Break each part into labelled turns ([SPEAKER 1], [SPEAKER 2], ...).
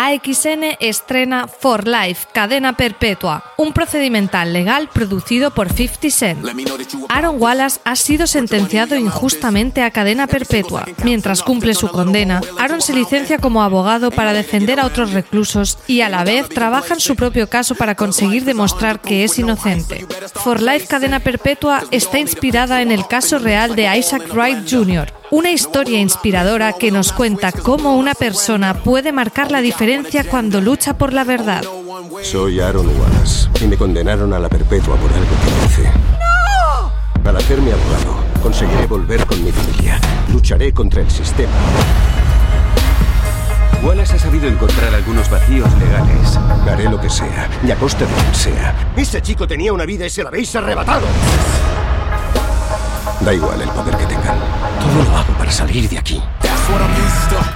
[SPEAKER 1] AXN estrena For Life, cadena perpetua, un procedimental legal producido por 50 Cent. Aaron Wallace ha sido sentenciado injustamente a cadena perpetua. Mientras cumple su condena, Aaron se licencia como abogado para defender a otros reclusos y a la vez trabaja en su propio caso para conseguir demostrar que es inocente. For Life Cadena Perpetua está inspirada en el caso real de Isaac Wright Jr., una historia inspiradora que nos cuenta cómo una persona puede marcar la diferencia cuando lucha por la verdad.
[SPEAKER 2] Soy Aaron Wallace y me condenaron a la perpetua por algo que hice. ¡No! Al hacerme abogado, conseguiré volver con mi familia. Lucharé contra el sistema.
[SPEAKER 3] Wallace ha sabido encontrar algunos vacíos legales.
[SPEAKER 2] Haré lo que sea, y a costa de quien sea. Ese chico tenía una vida y se la habéis arrebatado. Da igual el poder que tengan. Todo lo hago para salir de aquí.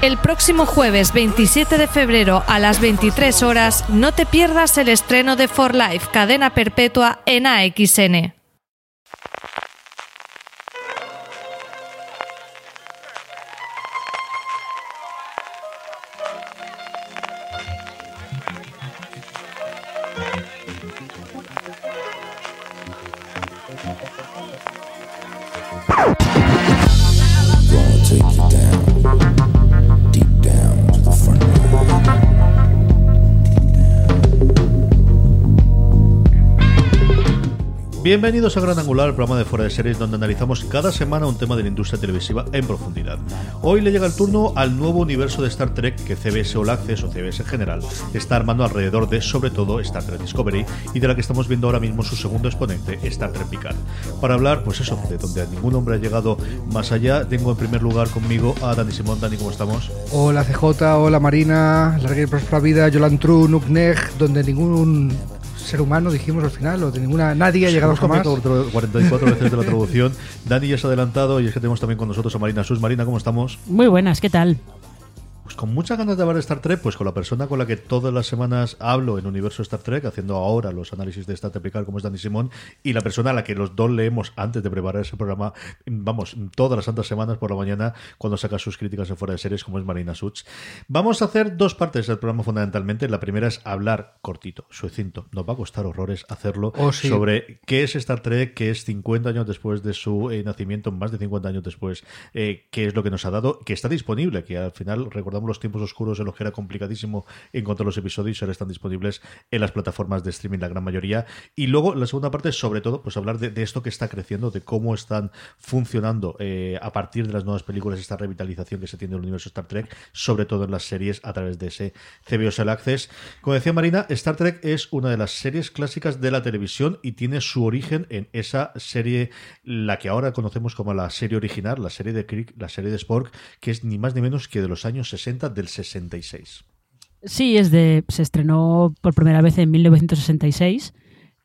[SPEAKER 1] El próximo jueves 27 de febrero a las 23 horas no te pierdas el estreno de For Life, cadena perpetua en AXN.
[SPEAKER 4] Bienvenidos a Gran Angular, el programa de Fuera de Series, donde analizamos cada semana un tema de la industria televisiva en profundidad. Hoy le llega el turno al nuevo universo de Star Trek que CBS All Access o CBS en general está armando alrededor de, sobre todo, Star Trek Discovery y de la que estamos viendo ahora mismo su segundo exponente, Star Trek Picard. Para hablar, pues eso, de donde ningún hombre ha llegado más allá, tengo en primer lugar conmigo a Dani Simón. Dani, ¿cómo estamos?
[SPEAKER 5] Hola CJ, hola Marina, larga y próspera vida, Yolan True, Nukneg, donde ningún ser humano, dijimos al final, o de ninguna, nadie ha llegado jamás.
[SPEAKER 4] 44 veces de la traducción. Dani ya se ha adelantado y es que tenemos también con nosotros a Marina Sus. Marina, ¿cómo estamos?
[SPEAKER 6] Muy buenas, ¿qué tal?
[SPEAKER 4] Pues con muchas ganas de hablar de Star Trek, pues con la persona con la que todas las semanas hablo en Universo Star Trek, haciendo ahora los análisis de Star Trek Picard, como es Dani Simón, y la persona a la que los dos leemos antes de preparar ese programa, vamos, todas las santas semanas por la mañana, cuando saca sus críticas en fuera de series, como es Marina Such. Vamos a hacer dos partes del programa fundamentalmente. La primera es hablar cortito, suecinto. Nos va a costar horrores hacerlo
[SPEAKER 5] Oh, sí.
[SPEAKER 4] sobre qué es Star Trek, qué es 50 años después de su eh, nacimiento, más de 50 años después, eh, qué es lo que nos ha dado, que está disponible, que al final recordamos los tiempos oscuros en los que era complicadísimo encontrar los episodios y ahora están disponibles en las plataformas de streaming la gran mayoría. Y luego la segunda parte, sobre todo, pues hablar de, esto que está creciendo, de cómo están funcionando eh, a partir de las nuevas películas esta revitalización que se tiene del universo Star Trek, sobre todo en las series a través de ese CBS All Access. Como decía Marina, Star Trek es una de las series clásicas de la televisión y tiene su origen en esa serie, la que ahora conocemos como la serie original, la serie de Kirk, la serie de Spork, que es ni más ni menos que de los años 60 del 66.
[SPEAKER 6] Sí, es de, se estrenó por primera vez en 1966.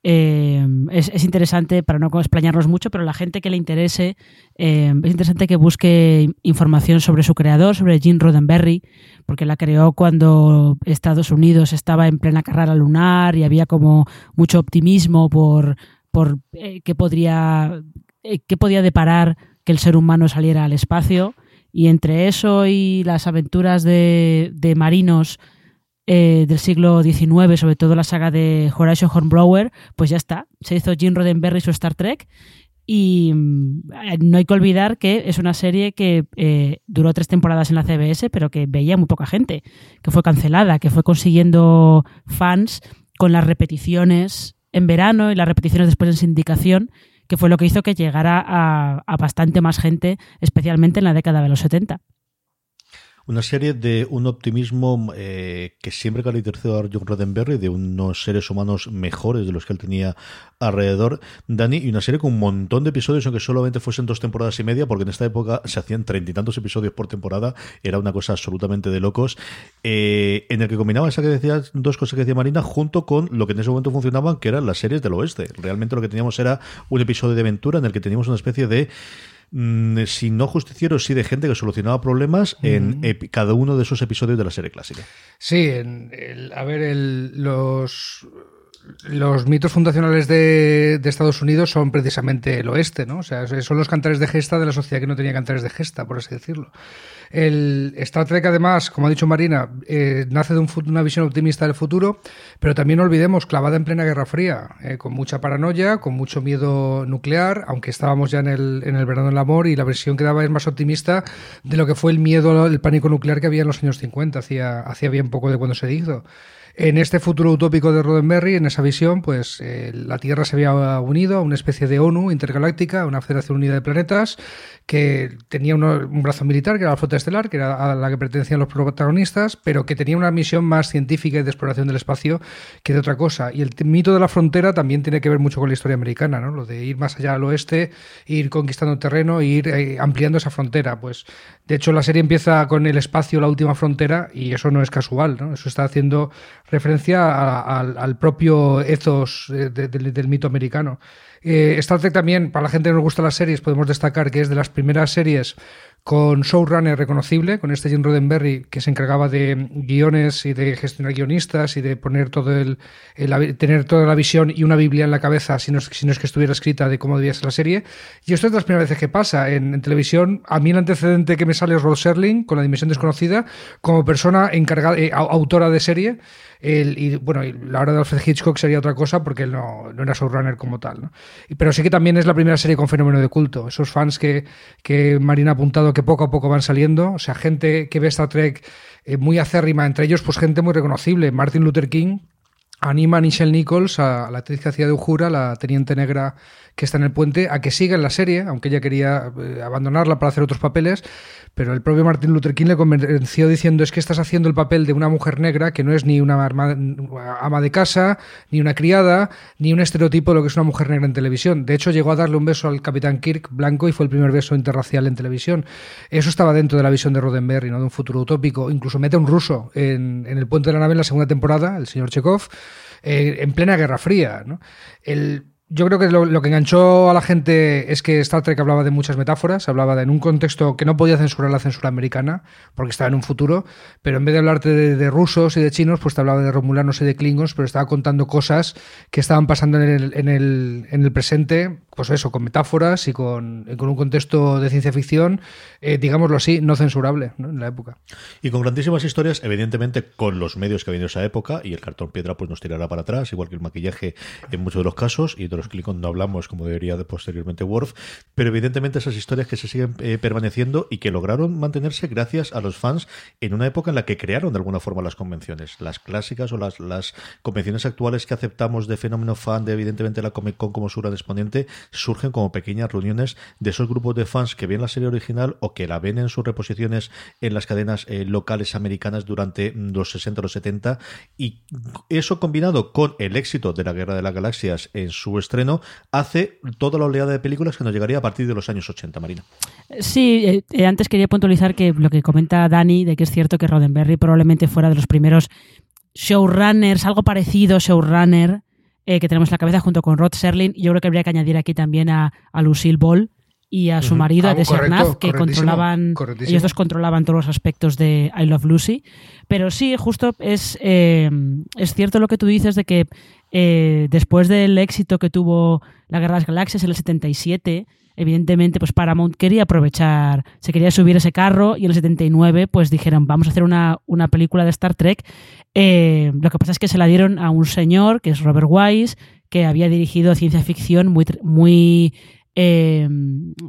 [SPEAKER 6] Eh, es, es interesante, para no explañarnos mucho, pero la gente que le interese, eh, es interesante que busque información sobre su creador, sobre Gene Roddenberry, porque la creó cuando Estados Unidos estaba en plena carrera lunar y había como mucho optimismo por, por eh, qué podría, qué podía deparar que el ser humano saliera al espacio. Y entre eso y las aventuras de, de marinos eh, del siglo XIX, sobre todo la saga de Horatio Hornblower, pues ya está. Se hizo Gene Roddenberry su Star Trek. Y mm, no hay que olvidar que es una serie que eh, duró tres temporadas en la CBS, pero que veía muy poca gente, que fue cancelada, que fue consiguiendo fans con las repeticiones en verano y las repeticiones después en sindicación, que fue lo que hizo que llegara a, bastante más gente, especialmente en la década de los 70.
[SPEAKER 4] Una serie de un optimismo eh, que siempre caracterizó a John Roddenberry, de unos seres humanos mejores de los que él tenía alrededor, Dani, y una serie con un montón de episodios, aunque solamente fuesen dos temporadas y media, porque en esta época se hacían treinta y tantos episodios por temporada, era una cosa absolutamente de locos, eh, en el que combinaba esa que decía, dos cosas que decía Marina, junto con lo que en ese momento funcionaban, que eran las series del oeste. Realmente lo que teníamos era un episodio de aventura en el que teníamos una especie de mm, si no justicieros, sí de gente que solucionaba problemas en cada uno de esos episodios de la serie clásica.
[SPEAKER 5] Sí, en a ver, los los mitos fundacionales de, de, Estados Unidos son precisamente el oeste, ¿no? O sea, son los cantares de gesta de la sociedad que no tenía cantares de gesta, por así decirlo. El Star Trek, además, como ha dicho Marina, eh, nace de una visión optimista del futuro, pero también no olvidemos, clavada en plena Guerra Fría, eh, con mucha paranoia, con mucho miedo nuclear, aunque estábamos ya en el, en el verano del amor y la versión que daba es más optimista de lo que fue el miedo, el pánico nuclear que había en los años 50, hacía, hacía bien poco de cuando se hizo. En este futuro utópico de Roddenberry, en esa visión, pues eh, la Tierra se había unido a una especie de ONU intergaláctica, una Federación Unida de Planetas, que tenía un brazo militar, que era la flota estelar, que era a la que pertenecían los protagonistas, pero que tenía una misión más científica y de exploración del espacio que de otra cosa. Y el mito de la frontera también tiene que ver mucho con la historia americana, ¿no? Lo de ir más allá al oeste, ir conquistando terreno e ir eh, ampliando esa frontera. Pues, de hecho, la serie empieza con el espacio, la última frontera, y eso no es casual, ¿no? Eso está haciendo referencia al propio ethos eh, del mito americano. Eh, Star Trek también, para la gente que nos gusta las series, podemos destacar que es de las primeras series con showrunner reconocible, con este Jim Roddenberry que se encargaba de guiones y de gestionar guionistas y de poner todo el, tener toda la visión y una biblia en la cabeza, si no, es, si no es que estuviera escrita de cómo debía ser la serie. Y esto es de las primeras veces que pasa en, televisión. A mí el antecedente que me sale es Rod Serling con la Dimensión Desconocida como persona encargada, eh, autora de serie y bueno, la hora de Alfred Hitchcock sería otra cosa porque él no, no era showrunner como tal. ¿no? pero sí que también es la primera serie con fenómeno de culto. Esos fans que, que Marina ha apuntado que poco a poco van saliendo, o sea, gente que ve Star Trek eh, muy acérrima, entre ellos, pues gente muy reconocible. Martin Luther King anima a Nichelle Nichols, a la actriz que hacía de Ujura, la teniente negra que está en el puente, a que siga en la serie, aunque ella quería eh, abandonarla para hacer otros papeles, pero el propio Martin Luther King le convenció diciendo es que estás haciendo el papel de una mujer negra que no es ni una ama de casa, ni una criada, ni un estereotipo de lo que es una mujer negra en televisión. De hecho, llegó a darle un beso al capitán Kirk blanco y fue el primer beso interracial en televisión. Eso estaba dentro de la visión de Roddenberry, ¿no? de un futuro utópico. Incluso mete a un ruso en, el puente de la nave en la segunda temporada, el señor Chekhov, eh, en plena Guerra Fría. ¿no? El, yo creo que lo, que enganchó a la gente es que Star Trek hablaba de muchas metáforas, hablaba de en un contexto que no podía censurar la censura americana, porque estaba en un futuro, pero en vez de hablarte de, rusos y de chinos, pues te hablaba de romulanos y de klingons, pero estaba contando cosas que estaban pasando en el, en el, en el presente, pues eso, con metáforas y con, con un contexto de ciencia ficción, eh, digámoslo así, no censurable en la época.
[SPEAKER 4] Y con grandísimas historias, evidentemente con los medios que ha habido esa época, y el cartón piedra pues nos tirará para atrás, igual que el maquillaje en muchos de los casos, y los Klingon no hablamos como debería de posteriormente Worf, pero evidentemente esas historias que se siguen eh, permaneciendo y que lograron mantenerse gracias a los fans en una época en la que crearon de alguna forma las convenciones, las clásicas o las, las convenciones actuales que aceptamos de fenómeno fan de evidentemente la Comic Con como su gran exponente, surgen como pequeñas reuniones de esos grupos de fans que ven la serie original o que la ven en sus reposiciones en las cadenas eh, locales americanas durante mm, los 60 o los 70 y eso combinado con el éxito de la Guerra de las Galaxias en su estreno hace toda la oleada de películas que nos llegaría a partir de los años 80, Marina.
[SPEAKER 6] Sí, eh, eh, antes quería puntualizar que lo que comenta Dani, de que es cierto que Roddenberry probablemente fuera de los primeros showrunners, algo parecido showrunner, eh, que tenemos en la cabeza junto con Rod Serling. Yo creo que habría que añadir aquí también a, Lucille Ball y a su marido, a ah, que controlaban, ellos dos controlaban todos los aspectos de I Love Lucy. Pero sí, justo es, es cierto lo que tú dices de que eh, después del éxito que tuvo la Guerra de las Galaxias en el 77, evidentemente pues Paramount quería aprovechar, se quería subir ese carro y en el 79 pues dijeron vamos a hacer una, película de Star Trek. Eh, lo que pasa es que se la dieron a un señor que es Robert Wise, que había dirigido ciencia ficción muy, muy eh,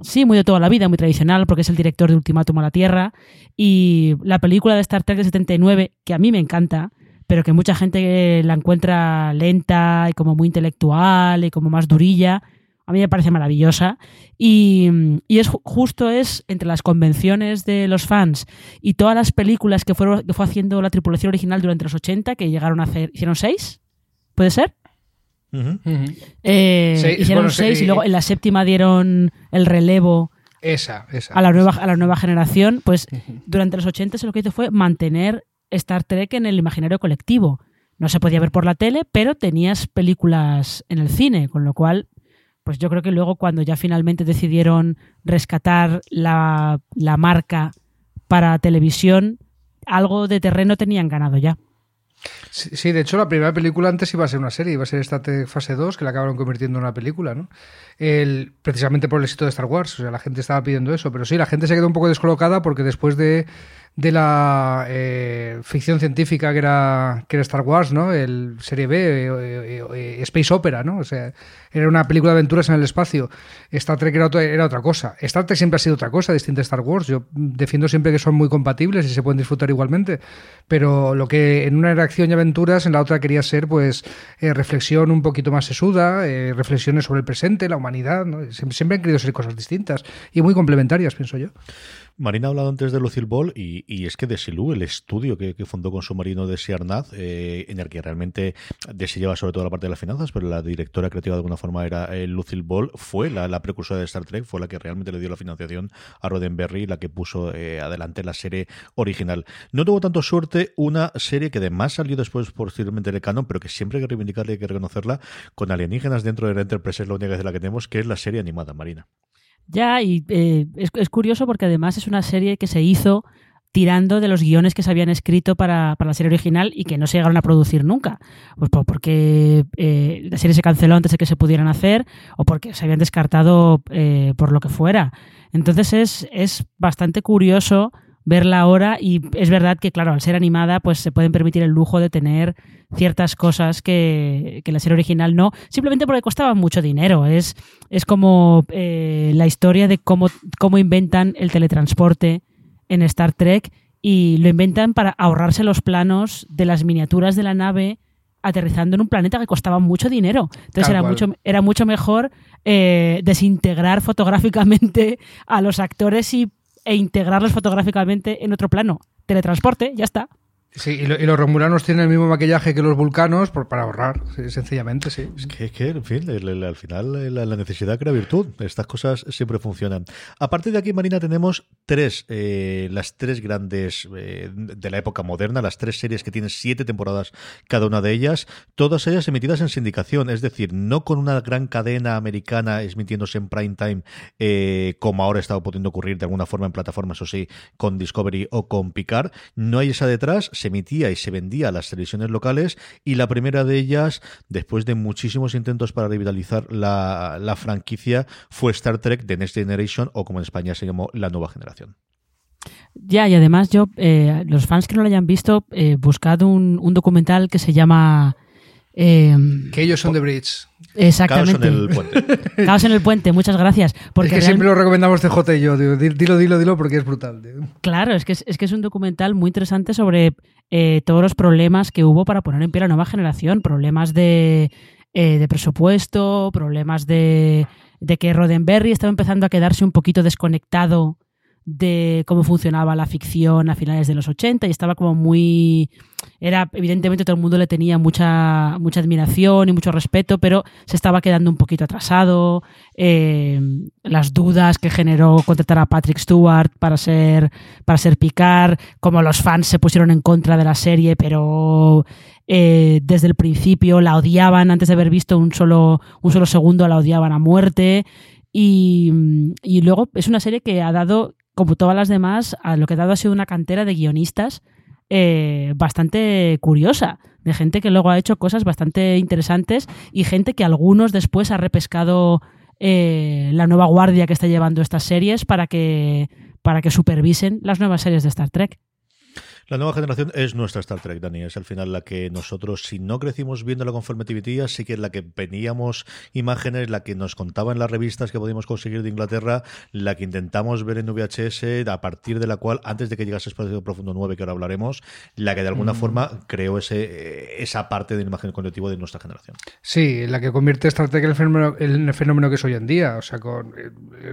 [SPEAKER 6] sí, muy de toda la vida, muy tradicional, porque es el director de Ultimátum a la Tierra. Y la película de Star Trek del 79, que a mí me encanta, pero que mucha gente la encuentra lenta y como muy intelectual y como más durilla. A mí me parece maravillosa. Y, es justo es entre las convenciones de los fans y todas las películas que, fueron, que fue haciendo la tripulación original durante los 80, que llegaron a hacer, hicieron seis, ¿puede ser? Eh, hicieron seis y luego en la séptima dieron el relevo
[SPEAKER 5] esa, esa,
[SPEAKER 6] a, la nueva, a la nueva generación. Pues durante los 80 lo que hizo fue mantener Star Trek en el imaginario colectivo. No se podía ver por la tele, pero tenías películas en el cine, con lo cual pues yo creo que luego cuando ya finalmente decidieron rescatar la, marca para televisión, algo de terreno tenían ganado ya.
[SPEAKER 5] Sí, de hecho la primera película antes iba a ser una serie, iba a ser esta fase 2, que la acabaron convirtiendo en una película, ¿no? El, precisamente por el éxito de Star Wars, o sea, la gente estaba pidiendo eso, pero sí, la gente se quedó un poco descolocada porque después de de la eh, ficción científica que era, que era Star Wars, ¿no? El serie B, eh, eh, Space Opera, ¿no? O sea, era una película de aventuras en el espacio. Star Trek era, otra cosa. Star Trek siempre ha sido otra cosa, distinta a Star Wars. Yo defiendo siempre que son muy compatibles y se pueden disfrutar igualmente. Pero lo que en una era acción y aventuras, en la otra quería ser, pues, reflexión un poquito más sesuda, reflexiones sobre el presente, la humanidad, siempre han querido ser cosas distintas y muy complementarias, pienso yo.
[SPEAKER 4] Marina ha hablado antes de Lucille Ball y, es que Desilu, el estudio que, fundó con su marino de Siarnaz, eh, en el que realmente se lleva sobre todo la parte de las finanzas, pero la directora creativa de alguna forma era eh, Lucille Ball, fue la, precursora de Star Trek, fue la que realmente le dio la financiación a Roddenberry, la que puso eh, adelante la serie original. No tuvo tanto suerte una serie que además salió después posteriormente de canon, pero que siempre hay que reivindicarla y hay que reconocerla, con alienígenas dentro de la Enterprise, es la única de la que tenemos, que es la serie animada, Marina.
[SPEAKER 6] Ya, y eh, es, curioso porque además es una serie que se hizo tirando de los guiones que se habían escrito para, la serie original y que no se llegaron a producir nunca. Pues porque eh, la serie se canceló antes de que se pudieran hacer o porque se habían descartado eh, por lo que fuera. Entonces es, es bastante curioso verla ahora y es verdad que, claro, al ser animada, pues se pueden permitir el lujo de tener ciertas cosas que, que la serie original no, simplemente porque costaba mucho dinero. Es, es como eh, la historia de cómo, cómo inventan el teletransporte en Star Trek y lo inventan para ahorrarse los planos de las miniaturas de la nave aterrizando en un planeta que costaba mucho dinero. Entonces era mucho, era mucho mejor eh, desintegrar fotográficamente a los actores y e integrarlos fotográficamente en otro plano. Teletransporte, ya está.
[SPEAKER 5] Sí, y, los romulanos tienen el mismo maquillaje que los vulcanos para ahorrar, sencillamente, sí.
[SPEAKER 4] Es que, en fin, al final la, necesidad crea virtud. Estas cosas siempre funcionan. A partir de aquí, Marina, tenemos tres, eh, las tres grandes eh, de la época moderna, las tres series que tienen siete temporadas cada una de ellas, todas ellas emitidas en sindicación, es decir, no con una gran cadena americana emitiéndose en prime time, eh, como ahora está pudiendo ocurrir de alguna forma en plataformas, o sí, con Discovery o con Picard. No hay esa detrás, se emitía y se vendía a las televisiones locales y la primera de ellas, después de muchísimos intentos para revitalizar la, franquicia, fue Star Trek The Next Generation o como en España se llamó La Nueva Generación.
[SPEAKER 6] Ya, y además yo, eh, los fans que no lo hayan visto, eh, buscad un, un documental que se llama
[SPEAKER 5] Em, que ellos son de Bridge.
[SPEAKER 6] Exactamente. Caos en el puente. Caos en el puente, muchas gracias.
[SPEAKER 5] Porque es que siempre lo recomendamos CJ y yo, dilo, dilo, dilo, porque es brutal.
[SPEAKER 6] Claro, es que es, que es un documental muy interesante sobre eh, todos los problemas que hubo para poner en pie la nueva generación. Problemas de, eh, de presupuesto, problemas de, de que Roddenberry estaba empezando a quedarse un poquito desconectado de cómo funcionaba la ficción a finales de los 80 y estaba como muy era evidentemente todo el mundo le tenía mucha mucha admiración y mucho respeto pero se estaba quedando un poquito atrasado eh, las dudas que generó contratar a Patrick Stewart para ser para ser Picard como los fans se pusieron en contra de la serie pero eh, desde el principio la odiaban antes de haber visto un solo un solo segundo la odiaban a muerte. Y, y, luego es una serie que ha dado como todas las demás, a lo que ha dado ha sido una cantera de guionistas eh, bastante curiosa, de gente que luego ha hecho cosas bastante interesantes y gente que algunos después ha repescado eh, la nueva guardia que está llevando estas series para que, para que supervisen las nuevas series de Star Trek.
[SPEAKER 4] La nueva generación es nuestra Star Trek, Dani. Es al final la que nosotros, si no crecimos viendo la conforme sí que es la que veníamos imágenes, la que nos contaba en las revistas que podíamos conseguir de Inglaterra, la que intentamos ver en VHS, a partir de la cual, antes de que llegase Espacio Profundo 9, que ahora hablaremos, la que de alguna mm. forma creó ese, eh, esa parte de la imagen colectivo de nuestra generación.
[SPEAKER 5] Sí, la que convierte Star Trek en el fenómeno, en el fenómeno que es hoy en día. O sea, con, eh,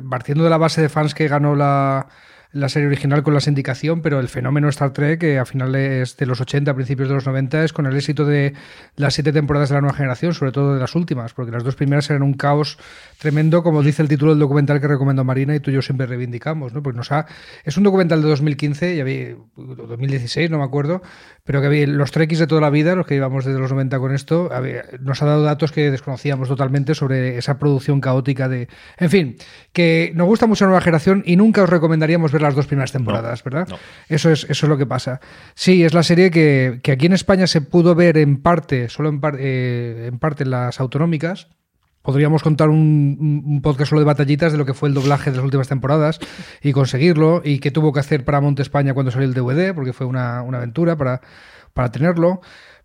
[SPEAKER 5] partiendo de la base de fans que ganó la la serie original con la sindicación, pero el fenómeno Star Trek, que a finales de los 80, principios de los 90, es con el éxito de las siete temporadas de la nueva generación, sobre todo de las últimas, porque las dos primeras eran un caos tremendo, como dice el título del documental que recomendó Marina y tú y yo siempre reivindicamos, ¿no? Pues nos ha, es un documental de 2015, y 2016, no me acuerdo, pero que había, los Trekkies de toda la vida, los que llevamos desde los 90 con esto, nos ha dado datos que desconocíamos totalmente sobre esa producción caótica de... En fin, que nos gusta mucho la nueva generación y nunca os recomendaríamos ver las dos primeras temporadas, ¿verdad? Eso, es, eso es lo que pasa. Sí, es la serie que, aquí en España se pudo ver en parte, solo en, eh, en parte en las autonómicas. Podríamos contar un, podcast solo de batallitas de lo que fue el doblaje de las últimas temporadas y conseguirlo y qué tuvo que hacer para Monte España cuando salió el DVD, porque fue una, una aventura para, para tenerlo.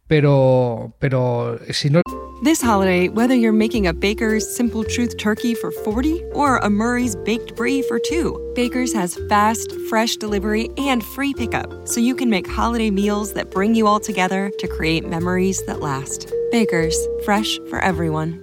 [SPEAKER 5] Pero, pero si no...
[SPEAKER 7] This holiday, whether you're making a Baker's Simple Truth turkey for 40 or a Murray's Baked Brie for 2, Baker's has fast, fresh delivery and free pickup, so you can make holiday meals that bring you all together to create memories that last. Baker's, fresh for everyone.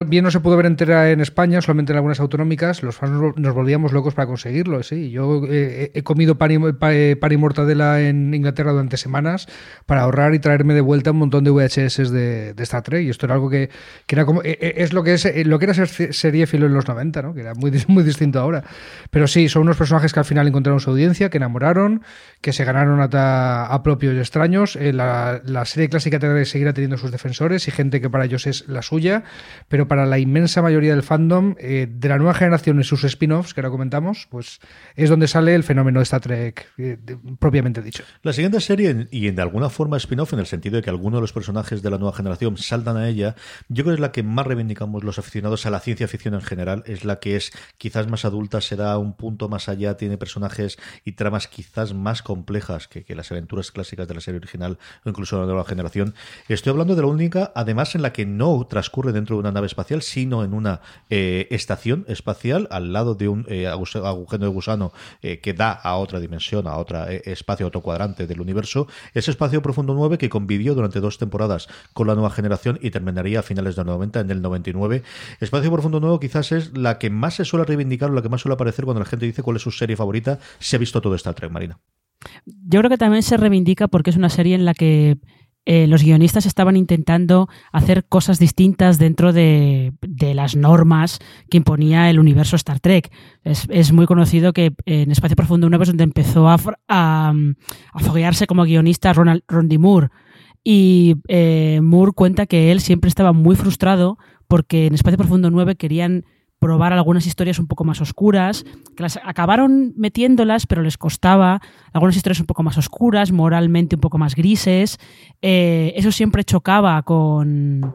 [SPEAKER 5] Bien no se pudo ver entera en España, solamente en algunas autonómicas. Los fans nos volvíamos locos para conseguirlo. Sí, yo eh, he comido pan y, eh, pan y, mortadela en Inglaterra durante semanas para ahorrar y traerme de vuelta un montón de VHS de, de Star Trek. Y esto era algo que, que era como eh, es lo que es lo que era ser serie filo en los 90, ¿no? Que era muy, muy distinto ahora. Pero sí, son unos personajes que al final encontraron su audiencia, que enamoraron, que se ganaron a, a propios y extraños. la, la, serie clásica seguirá teniendo sus defensores y gente que para ellos es la suya, pero para la inmensa mayoría del fandom eh, de la nueva generación y sus spin-offs, que ahora comentamos, pues es donde sale el fenómeno de Star Trek eh, propiamente dicho.
[SPEAKER 4] La siguiente serie, y de alguna forma spin-off, en el sentido de que algunos de los personajes de la nueva generación saltan a ella, yo creo que es la que más reivindicamos los aficionados a la ciencia ficción en general, es la que es quizás más adulta, será un punto más allá, tiene personajes y tramas quizás más complejas que, que las aventuras clásicas de la serie original o incluso de la nueva generación. Estoy hablando de la única, además, en la que no transcurre dentro de una nave espacial, sino en una eh, estación espacial al lado de un eh, agujero de gusano eh, que da a otra dimensión, a otro espacio, a otro cuadrante del universo. Ese espacio profundo 9 que convivió durante dos temporadas con la nueva generación y terminaría a finales de los 90, en el 99. Espacio profundo nuevo quizás es la que más se suele reivindicar o la que más suele aparecer cuando la gente dice cuál es su serie favorita. Se ha visto todo Star Trek, Marina.
[SPEAKER 6] Yo creo que también se reivindica porque es una serie en la que eh, los guionistas estaban intentando hacer cosas distintas dentro de, las normas que imponía el universo Star Trek. Es, muy conocido que en Espacio Profundo 9 es donde empezó a, a, foguearse como guionista Ronald, Ron Moore. Y eh, Moore cuenta que él siempre estaba muy frustrado porque en Espacio Profundo 9 querían probar algunas historias un poco más oscuras, que las acabaron metiéndolas, pero les costaba, algunas historias un poco más oscuras, moralmente un poco más grises. Eh, eso siempre chocaba con,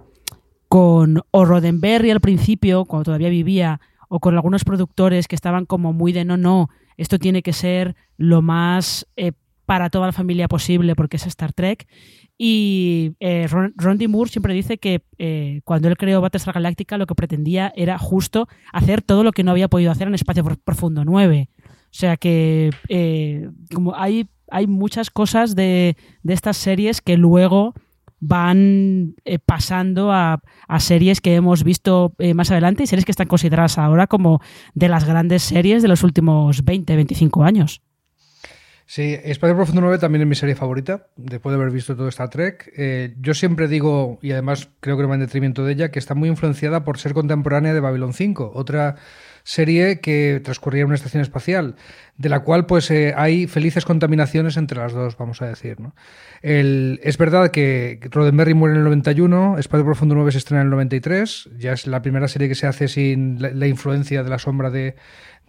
[SPEAKER 6] con o Roddenberry al principio, cuando todavía vivía, o con algunos productores que estaban como muy de no, no, esto tiene que ser lo más eh, para toda la familia posible porque es Star Trek. Y eh, Ron. Moore siempre dice que eh, cuando él creó Battlestar Galactica lo que pretendía era justo hacer todo lo que no había podido hacer en Espacio Profundo 9. O sea que eh, como hay, hay muchas cosas de, estas series que luego van pasando a, a, series que hemos visto más adelante y series que están consideradas ahora como de las grandes series de los últimos 20, 25 años.
[SPEAKER 5] Sí, Espacio Profundo 9 también es mi serie favorita, después de haber visto todo Star Trek. Eh, yo siempre digo, y además creo que no va en detrimento de ella, que está muy influenciada por ser contemporánea de Babylon 5, otra serie que transcurría en una estación espacial, de la cual pues eh, hay felices contaminaciones entre las dos, vamos a decir. es verdad que Roddenberry muere en el 91, Espacio Profundo 9 se estrena en el 93, ya es la primera serie que se hace sin la influencia de la sombra de,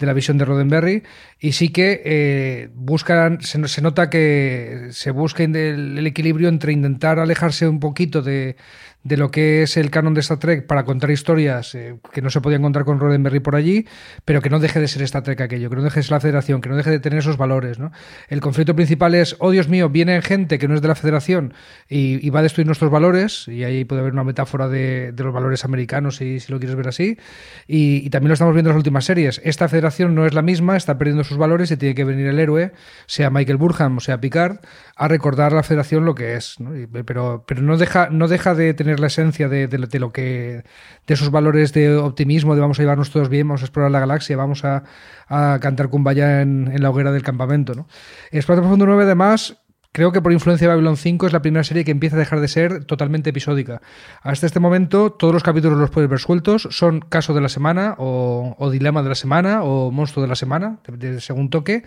[SPEAKER 5] de la visión de Roddenberry y sí que eh, buscan, se, nota que se busca el, equilibrio entre intentar alejarse un poquito de, de lo que es el canon de Star Trek para contar historias eh, que no se podían encontrar con Roddenberry por allí, pero que no deje de ser Star Trek aquello, que no deje de ser la Federación, que no deje de tener esos valores. ¿no? El conflicto principal es, oh Dios mío, viene gente que no es de la Federación y, va a destruir nuestros valores, y ahí puede haber una metáfora de, los valores americanos, si, lo quieres ver así, y, también lo estamos viendo en las últimas series. Esta Federación no es la misma, está perdiendo sus valores y tiene que venir el héroe, sea Michael Burham o sea Picard, a recordar a la Federación lo que es. pero, pero no, deja, no deja de tener la esencia de, lo que de esos valores de optimismo, de vamos a llevarnos todos bien, vamos a explorar la galaxia, vamos a, cantar cumbaya en, en la hoguera del campamento. ¿no? Profundo 9, además, Creo que por influencia de Babylon 5 es la primera serie que empieza a dejar de ser totalmente episódica. Hasta este momento todos los capítulos los puedes ver sueltos, son caso de la semana o, dilema de la semana o monstruo de la semana, de, según toque.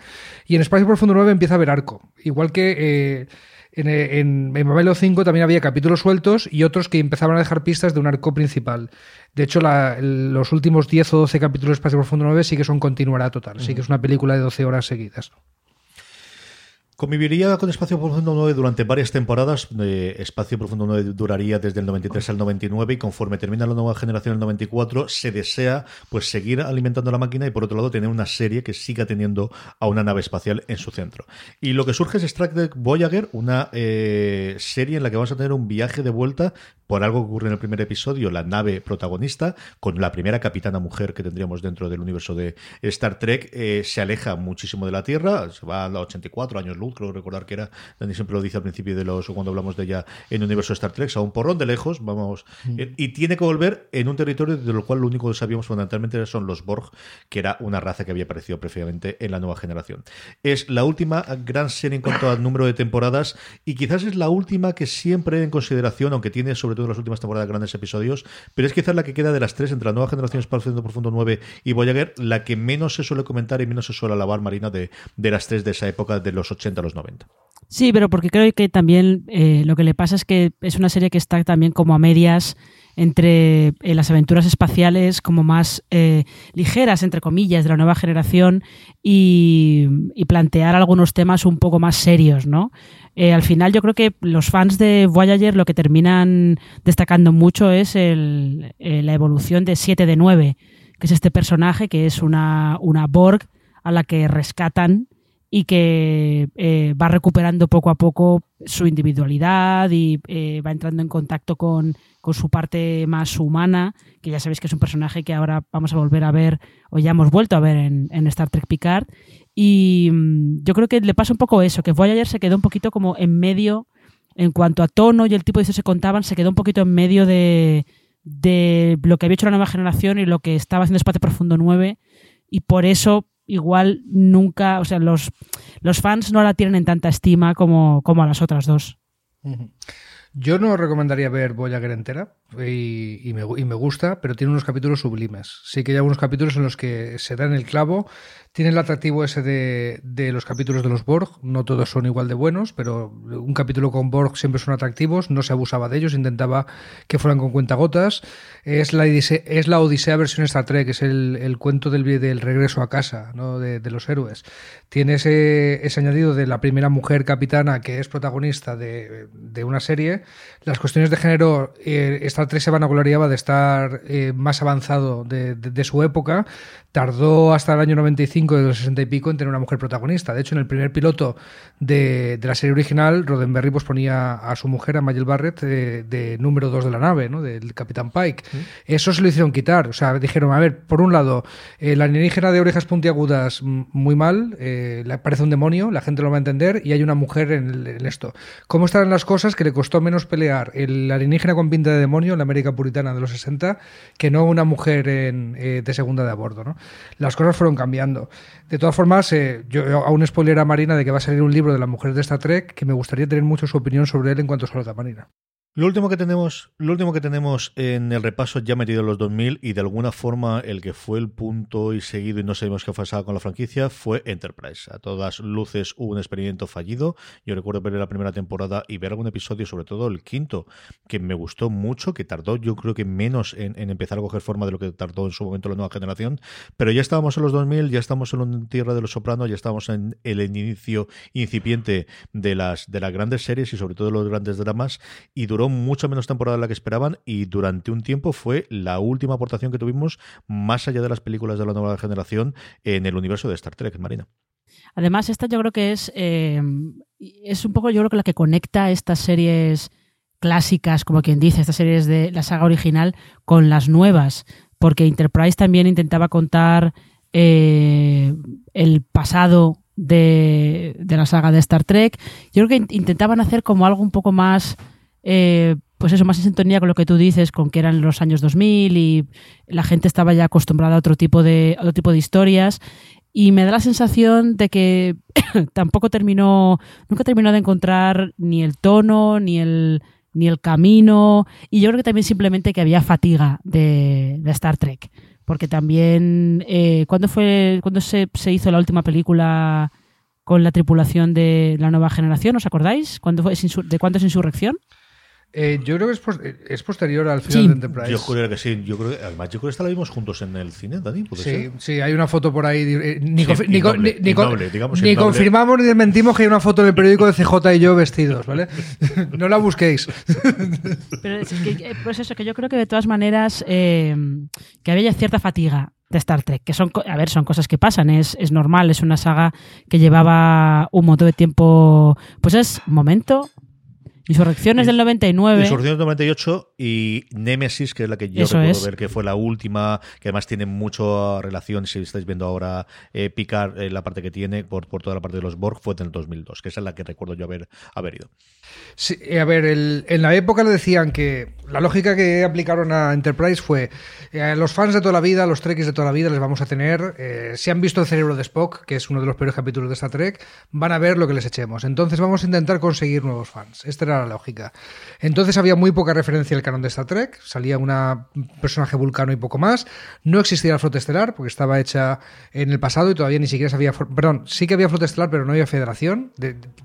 [SPEAKER 5] Y en Espacio Profundo 9 empieza a haber arco. Igual que eh, en, en, Babylon 5 también había capítulos sueltos y otros que empezaban a dejar pistas de un arco principal. De hecho, los últimos 10 o 12 capítulos de Espacio Profundo 9 sí que son continuará total, sí que es una película de 12 horas seguidas.
[SPEAKER 4] Conviviría con Espacio Profundo 9 durante varias temporadas. Eh, Espacio Profundo 9 duraría desde el 93 al 99 y conforme termina la nueva generación en el 94 se desea pues seguir alimentando la máquina y por otro lado tener una serie que siga teniendo a una nave espacial en su centro. Y lo que surge es Star Trek Voyager, una eh, serie en la que vamos a tener un viaje de vuelta por algo que ocurre en el primer episodio, la nave protagonista, con la primera capitana mujer que tendríamos dentro del universo de Star Trek, eh, se aleja muchísimo de la Tierra, se va a los 84 años luz, creo recordar que era, Dani siempre lo dice al principio de los, cuando hablamos de ella en el universo de Star Trek, a un porrón de lejos, vamos, mm. eh, y tiene que volver en un territorio de lo cual lo único que sabíamos fundamentalmente son los Borg, que era una raza que había aparecido previamente en la nueva generación. Es la última gran serie en cuanto al número de temporadas y quizás es la última que siempre en consideración, aunque tiene sobre todo en las últimas temporadas grandes episodios, pero es quizás la que queda de las tres entre la nueva generación Espacio Profundo 9 y Voyager, la que menos se suele comentar y menos se suele alabar Marina de, de las tres de esa época, de los 80 a los 90.
[SPEAKER 6] Sí, pero porque creo que también eh, lo que le pasa es que es una serie que está también como a medias entre eh, las aventuras espaciales como más eh, ligeras, entre comillas, de la nueva generación y, plantear algunos temas un poco más serios, ¿no? Al final yo creo que los fans de Voyager lo que terminan destacando mucho es la evolución de 7 de 9, que es este personaje que es una Borg a la que rescatan y que va recuperando poco a poco su individualidad y va entrando en contacto con con su parte más humana, que ya sabéis que es un personaje que ahora vamos a volver a ver, o ya hemos vuelto a ver en, Star Trek Picard. Y mm, yo creo que le pasa un poco eso, que Voyager se quedó un poquito como en medio, en cuanto a tono y el tipo de historias que contaban, se quedó un poquito en medio de, de lo que había hecho la nueva generación y lo que estaba haciendo Espacio Profundo 9. Y por eso igual nunca, o sea, los, los fans no la tienen en tanta estima como, como a las otras dos.
[SPEAKER 5] Yo no recomendaría ver Voyager entera, y, me, y, me, gusta, pero tiene unos capítulos sublimes. Sí que hay algunos capítulos en los que se dan el clavo. Tiene el atractivo ese de, los capítulos de los Borg. No todos son igual de buenos, pero un capítulo con Borg siempre son atractivos. No se abusaba de ellos, intentaba que fueran con cuentagotas. Es la, es la Odisea versión Star Trek, es el, cuento del, regreso a casa ¿no? de, los héroes. Tiene ese, ese añadido de la primera mujer capitana que es protagonista de, de una serie. Las cuestiones de género eh, Star Trek se vanagloriaba de estar eh, más avanzado de, su época. Tardó hasta el año 95, de los 60 y pico, en tener una mujer protagonista. De hecho, en el primer piloto de, la serie original, Roddenberry pues, ponía a su mujer, a Mayel Barrett, de, número 2 de la nave, ¿no? del Capitán Pike. Eso se lo hicieron quitar. O sea, dijeron, a ver, por un lado, eh, la alienígena de orejas puntiagudas, muy mal, eh, parece un demonio, la gente lo va a entender, y hay una mujer en, esto. ¿Cómo están las cosas que le costó menos pelear el alienígena con pinta de demonio en la América puritana de los 60 que no una mujer en, eh, de segunda de a bordo. ¿no? Las cosas fueron cambiando. De todas formas, eh, yo aún spoiler a Marina de que va a salir un libro de la mujer de esta Trek que me gustaría tener mucho su opinión sobre él en cuanto salga Marina.
[SPEAKER 4] Lo último que tenemos, lo último que tenemos en el repaso ya metido en los 2000 y de alguna forma el que fue el punto y seguido y no sabemos qué pasado con la franquicia fue Enterprise. A todas luces hubo un experimento fallido. Yo recuerdo ver la primera temporada y ver algún episodio, sobre todo el quinto, que me gustó mucho, que tardó yo creo que menos en, empezar a coger forma de lo que tardó en su momento la nueva generación. Pero ya estábamos en los 2000, ya estamos en la tierra de los sopranos, ya estamos en el inicio incipiente de las, de las grandes series y sobre todo de los grandes dramas y duró mucho menos temporada de la que esperaban y durante un tiempo fue la última aportación que tuvimos más allá de las películas de la nueva generación en el universo de Star Trek, Marina.
[SPEAKER 6] Además, esta yo creo que es, eh, es un poco yo creo que la que conecta estas series clásicas, como quien dice, estas series de la saga original con las nuevas, porque Enterprise también intentaba contar eh, el pasado de, de, la saga de Star Trek. Yo creo que intentaban hacer como algo un poco más eh, pues eso, más en sintonía con lo que tú dices, con que eran los años 2000 y la gente estaba ya acostumbrada a otro tipo de, otro tipo de historias. Y me da la sensación de que tampoco terminó, nunca terminó de encontrar ni el tono, ni el, ni el camino. Y yo creo que también simplemente que había fatiga de, Star Trek. Porque también, eh, ¿cuándo, fue, cuando se, se hizo la última película con la tripulación de la nueva generación? ¿Os acordáis? ¿Cuándo fue, ¿De cuándo es Insurrección?
[SPEAKER 5] Eh, yo creo que es, posterior al final de Enterprise.
[SPEAKER 4] Yo creo que sí. Yo creo que, además, yo creo que esta la vimos juntos en el cine, Dani.
[SPEAKER 5] sí, sí, hay una foto por ahí. Eh, ni, confirmamos ni desmentimos que hay una foto en el periódico de CJ y yo vestidos, ¿vale? no la busquéis.
[SPEAKER 6] Pero es que, eh, pues eso, que yo creo que de todas maneras que había cierta fatiga de Star Trek, que son, a ver, son cosas que pasan, es, es normal, es una saga que llevaba un montón de tiempo, pues es momento Insurrecciones del 99.
[SPEAKER 4] Insurrecciones del 98 y Nemesis, que es la que yo recuerdo ver que fue la última, que además tiene mucha relación, si estáis viendo ahora eh, picar eh, la parte que tiene por, por toda la parte de los Borg, fue en el 2002, que esa es la que recuerdo yo haber, haber ido.
[SPEAKER 5] Sí, eh, a ver, en la época le decían que la lógica que aplicaron a Enterprise fue eh, los fans de toda la vida, los Trekkies de toda la vida les vamos a tener, eh, si han visto el cerebro de Spock, que es uno de los peores capítulos de esta Trek, van a ver lo que les echemos. Entonces vamos a intentar conseguir nuevos fans. Esta era la lógica. Entonces había muy poca referencia al canon de Star Trek, salía un personaje vulcano y poco más. No existía la flota estelar porque estaba hecha en el pasado y todavía ni siquiera sabía, perdón, sí que había flota estelar, pero no había federación.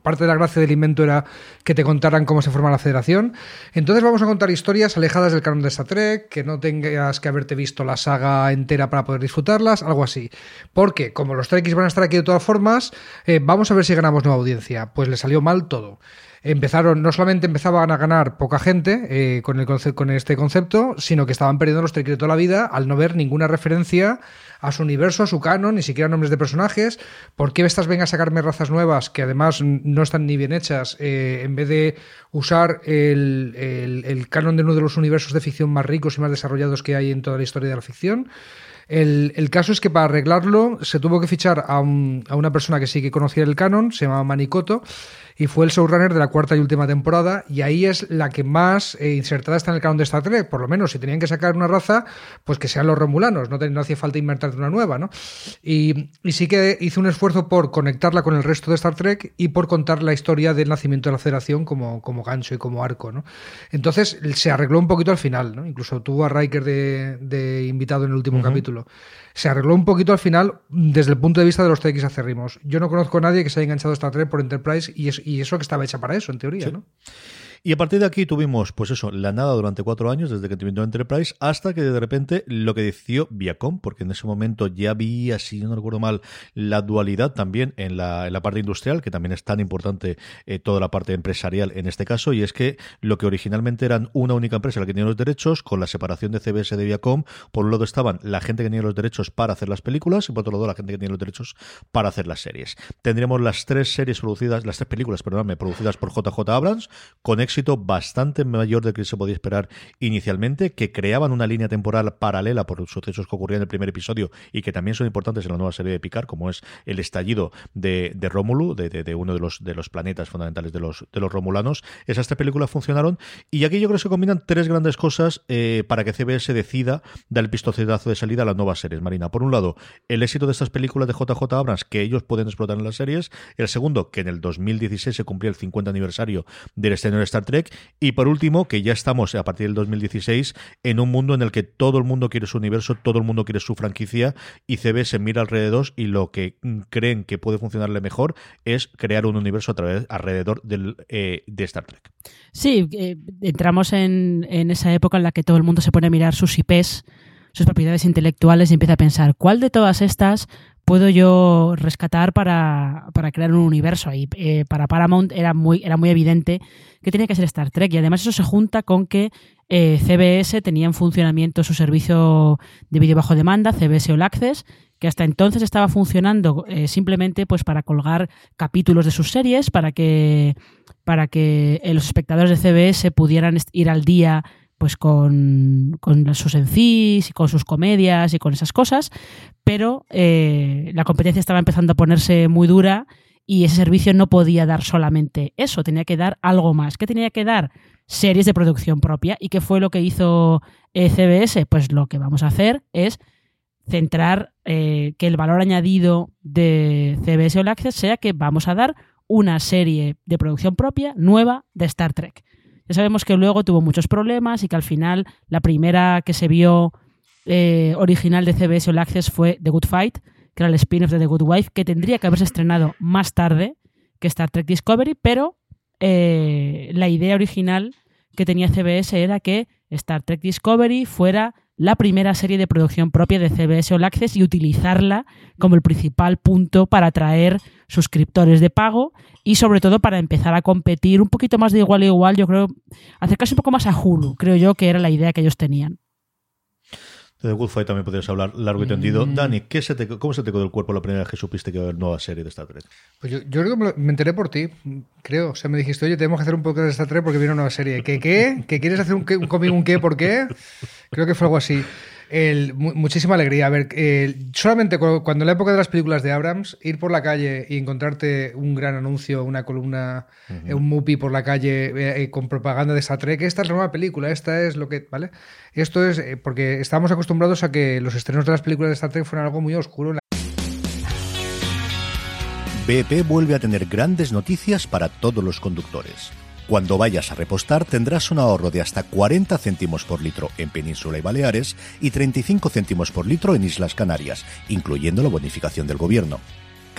[SPEAKER 5] parte de la gracia del invento era que te contaran cómo se forma la federación. Entonces vamos a contar historias alejadas del canon de Star Trek, que no tengas que haberte visto la saga entera para poder disfrutarlas, algo así. Porque como los Trekkies van a estar aquí de todas formas, eh, vamos a ver si ganamos nueva audiencia. Pues le salió mal todo empezaron, no solamente empezaban a ganar poca gente eh, con, el con este concepto, sino que estaban perdiendo los Trekkies de toda la vida al no ver ninguna referencia a su universo, a su canon, ni siquiera nombres de personajes. ¿Por qué estas vengan a sacarme razas nuevas que además no están ni bien hechas eh, en vez de usar el, el, canon de uno de los universos de ficción más ricos y más desarrollados que hay en toda la historia de la ficción? El, el, caso es que para arreglarlo se tuvo que fichar a, un, a, una persona que sí que conocía el canon, se llamaba Manicoto, y fue el showrunner de la cuarta y última temporada y ahí es la que más eh, insertada está en el canon de Star Trek, por lo menos si tenían que sacar una raza, pues que sean los romulanos, no, no hacía falta inventar una nueva, ¿no? Y, y, sí que hizo un esfuerzo por conectarla con el resto de Star Trek y por contar la historia del nacimiento de la Federación como, como gancho y como arco, ¿no? Entonces se arregló un poquito al final, ¿no? Incluso tuvo a Riker de, invitado en el último capítulo se arregló un poquito al final desde el punto de vista de los TX acérrimos. Yo no conozco a nadie que se haya enganchado a Star Trek por Enterprise y, y eso que estaba hecha para eso, en teoría, ¿no?
[SPEAKER 4] Y a partir de aquí tuvimos, pues eso, la nada durante cuatro años, desde que terminó Enterprise, hasta que de repente lo que decidió Viacom, porque en ese momento ya había, si no recuerdo mal, la dualidad también en la, en la parte industrial, que también es tan importante eh, toda la parte empresarial en este caso, y es que lo que originalmente eran una única empresa la que tenía los derechos, con la separación de CBS de Viacom, por un lado estaban la gente que tenía los derechos para hacer las películas, y por otro lado la gente que tenía los derechos para hacer las series. Tendríamos las tres series producidas, las tres películas, perdóname, producidas por JJ Abrams, con éxito bastante mayor del que se podía esperar inicialmente, que creaban una línea temporal paralela por los sucesos que ocurrían en el primer episodio y que también son importantes en la nueva serie de Picard, como es el estallido de, de Rómulo, de, uno de los, de los planetas fundamentales de los, de los romulanos. Esas tres películas funcionaron y aquí yo creo que se combinan tres grandes cosas eh, para que CBS decida dar el pistoletazo de salida a las nuevas series, Marina. Por un lado, el éxito de estas películas de JJ Abrams que ellos pueden explotar en las series. El segundo, que en el 2016 se cumplía el 50 aniversario del estreno de Star Trek. Y por último, que ya estamos a partir del 2016 en un mundo en el que todo el mundo quiere su universo, todo el mundo quiere su franquicia y CBS mira alrededor y lo que creen que puede funcionarle mejor es crear un universo a través, alrededor eh, de Star Trek.
[SPEAKER 6] Sí, eh, entramos en, en esa época en la que todo el mundo se pone a mirar sus IPs sus propiedades intelectuales y empieza a pensar cuál de todas estas puedo yo rescatar para, crear un universo. Y eh, para Paramount era muy, era muy evidente que tenía que ser Star Trek. Y además eso se junta con que eh, CBS tenía en funcionamiento su servicio de vídeo bajo demanda, CBS All Access, que hasta entonces estaba funcionando eh, simplemente pues para colgar capítulos de sus series, para que, para que los espectadores de CBS pudieran ir al día pues con, con sus encis y con sus comedias y con esas cosas, pero eh, la competencia estaba empezando a ponerse muy dura y ese servicio no podía dar solamente eso, tenía que dar algo más. ¿Qué tenía que dar? Series de producción propia. ¿Y qué fue lo que hizo eh, CBS? Pues lo que vamos a hacer es centrar eh, que el valor añadido de CBS All Access sea que vamos a dar una serie de producción propia nueva de Star Trek. Ya sabemos que luego tuvo muchos problemas y que al final la primera que se vio eh, original de CBS All Access fue The Good Fight, que era el spin-off de The Good Wife, que tendría que haberse estrenado más tarde que Star Trek Discovery, pero eh, la idea original que tenía CBS era que Star Trek Discovery fuera la primera serie de producción propia de CBS All Access y utilizarla como el principal punto para atraer suscriptores de pago y sobre todo para empezar a competir un poquito más de igual a igual, yo creo, acercarse un poco más a Hulu, creo yo que era la idea que ellos tenían.
[SPEAKER 4] De The Good Fight también podrías hablar largo y tendido. Mm. Dani, ¿qué se te, ¿cómo se te quedó el cuerpo la primera vez que supiste que iba a haber nueva serie de Star Trek?
[SPEAKER 5] Pues yo, yo creo que me, enteré por ti, creo. O sea, me dijiste, oye, tenemos que hacer un poco de Star Trek porque viene una nueva serie. ¿Qué qué? ¿Que quieres hacer un, un cómic, un qué, por qué? Creo que fue algo así. El, muchísima alegría. A ver, solamente cuando, en la época de las películas de Abrams, ir por la calle y encontrarte un gran anuncio, una columna, un movie por la calle eh, eh, con propaganda de Star Trek, esta es la nueva película, esta es lo que. ¿Vale? Esto es eh, porque estamos acostumbrados a que los estrenos de las películas de Star Trek fueran algo muy oscuro.
[SPEAKER 8] BP vuelve a tener grandes noticias para todos los conductores. Cuando vayas a repostar tendrás un ahorro de hasta 40 céntimos por litro en Península y Baleares y 35 céntimos por litro en Islas Canarias, incluyendo la bonificación del gobierno.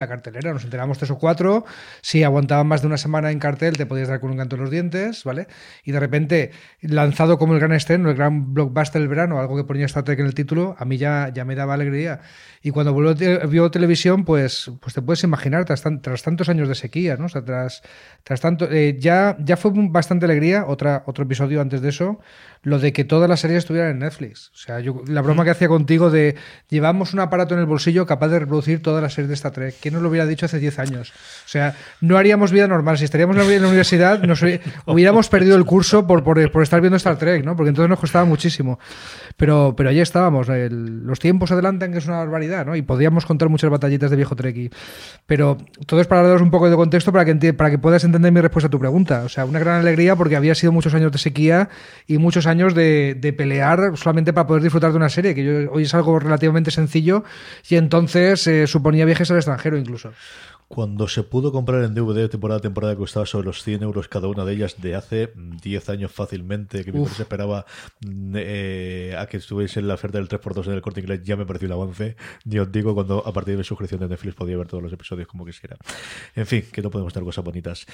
[SPEAKER 5] La cartelera, nos enteramos tres o cuatro, si aguantaban más de una semana en cartel te podías dar con un canto en los dientes, ¿vale? Y de repente, lanzado como el gran estreno, el gran blockbuster del verano, algo que ponía Star Trek en el título, a mí ya, ya me daba alegría. Y cuando volvió, vio televisión, pues, pues te puedes imaginar, tras, tras tantos años de sequía, ¿no? O sea, tras, tras tanto, eh, ya, ya fue bastante alegría, otra, otro episodio antes de eso, lo de que todas las series estuvieran en Netflix. O sea, yo, la broma que hacía contigo de llevamos un aparato en el bolsillo capaz de reproducir todas las series de Star Trek. ¿Quién nos lo hubiera dicho hace 10 años? O sea, no haríamos vida normal. Si estaríamos en la universidad, nos hubiéramos perdido el curso por, por, por, estar viendo Star Trek, ¿no? Porque entonces nos costaba muchísimo. Pero, pero allí estábamos. los tiempos adelantan, que es una barbaridad, ¿no? Y podríamos contar muchas batallitas de viejo Trek. Pero todo es para daros un poco de contexto para que, para que puedas entender mi respuesta a tu pregunta. O sea, una gran alegría porque había sido muchos años de sequía y muchos años de, de pelear solamente para poder disfrutar de una serie, que yo, hoy es algo relativamente sencillo y entonces eh, suponía viajes al extranjero incluso.
[SPEAKER 4] Cuando se pudo comprar en DVD temporada a temporada costaba sobre los 100 euros cada una de ellas de hace 10 años fácilmente, que mi se esperaba mm, eh, a que estuviese en la oferta del 3x2 en el corte inglés, ya me pareció el avance. Yo os digo, cuando a partir de mi suscripción de Netflix podía ver todos los episodios como quisiera. En fin, que no podemos tener cosas bonitas.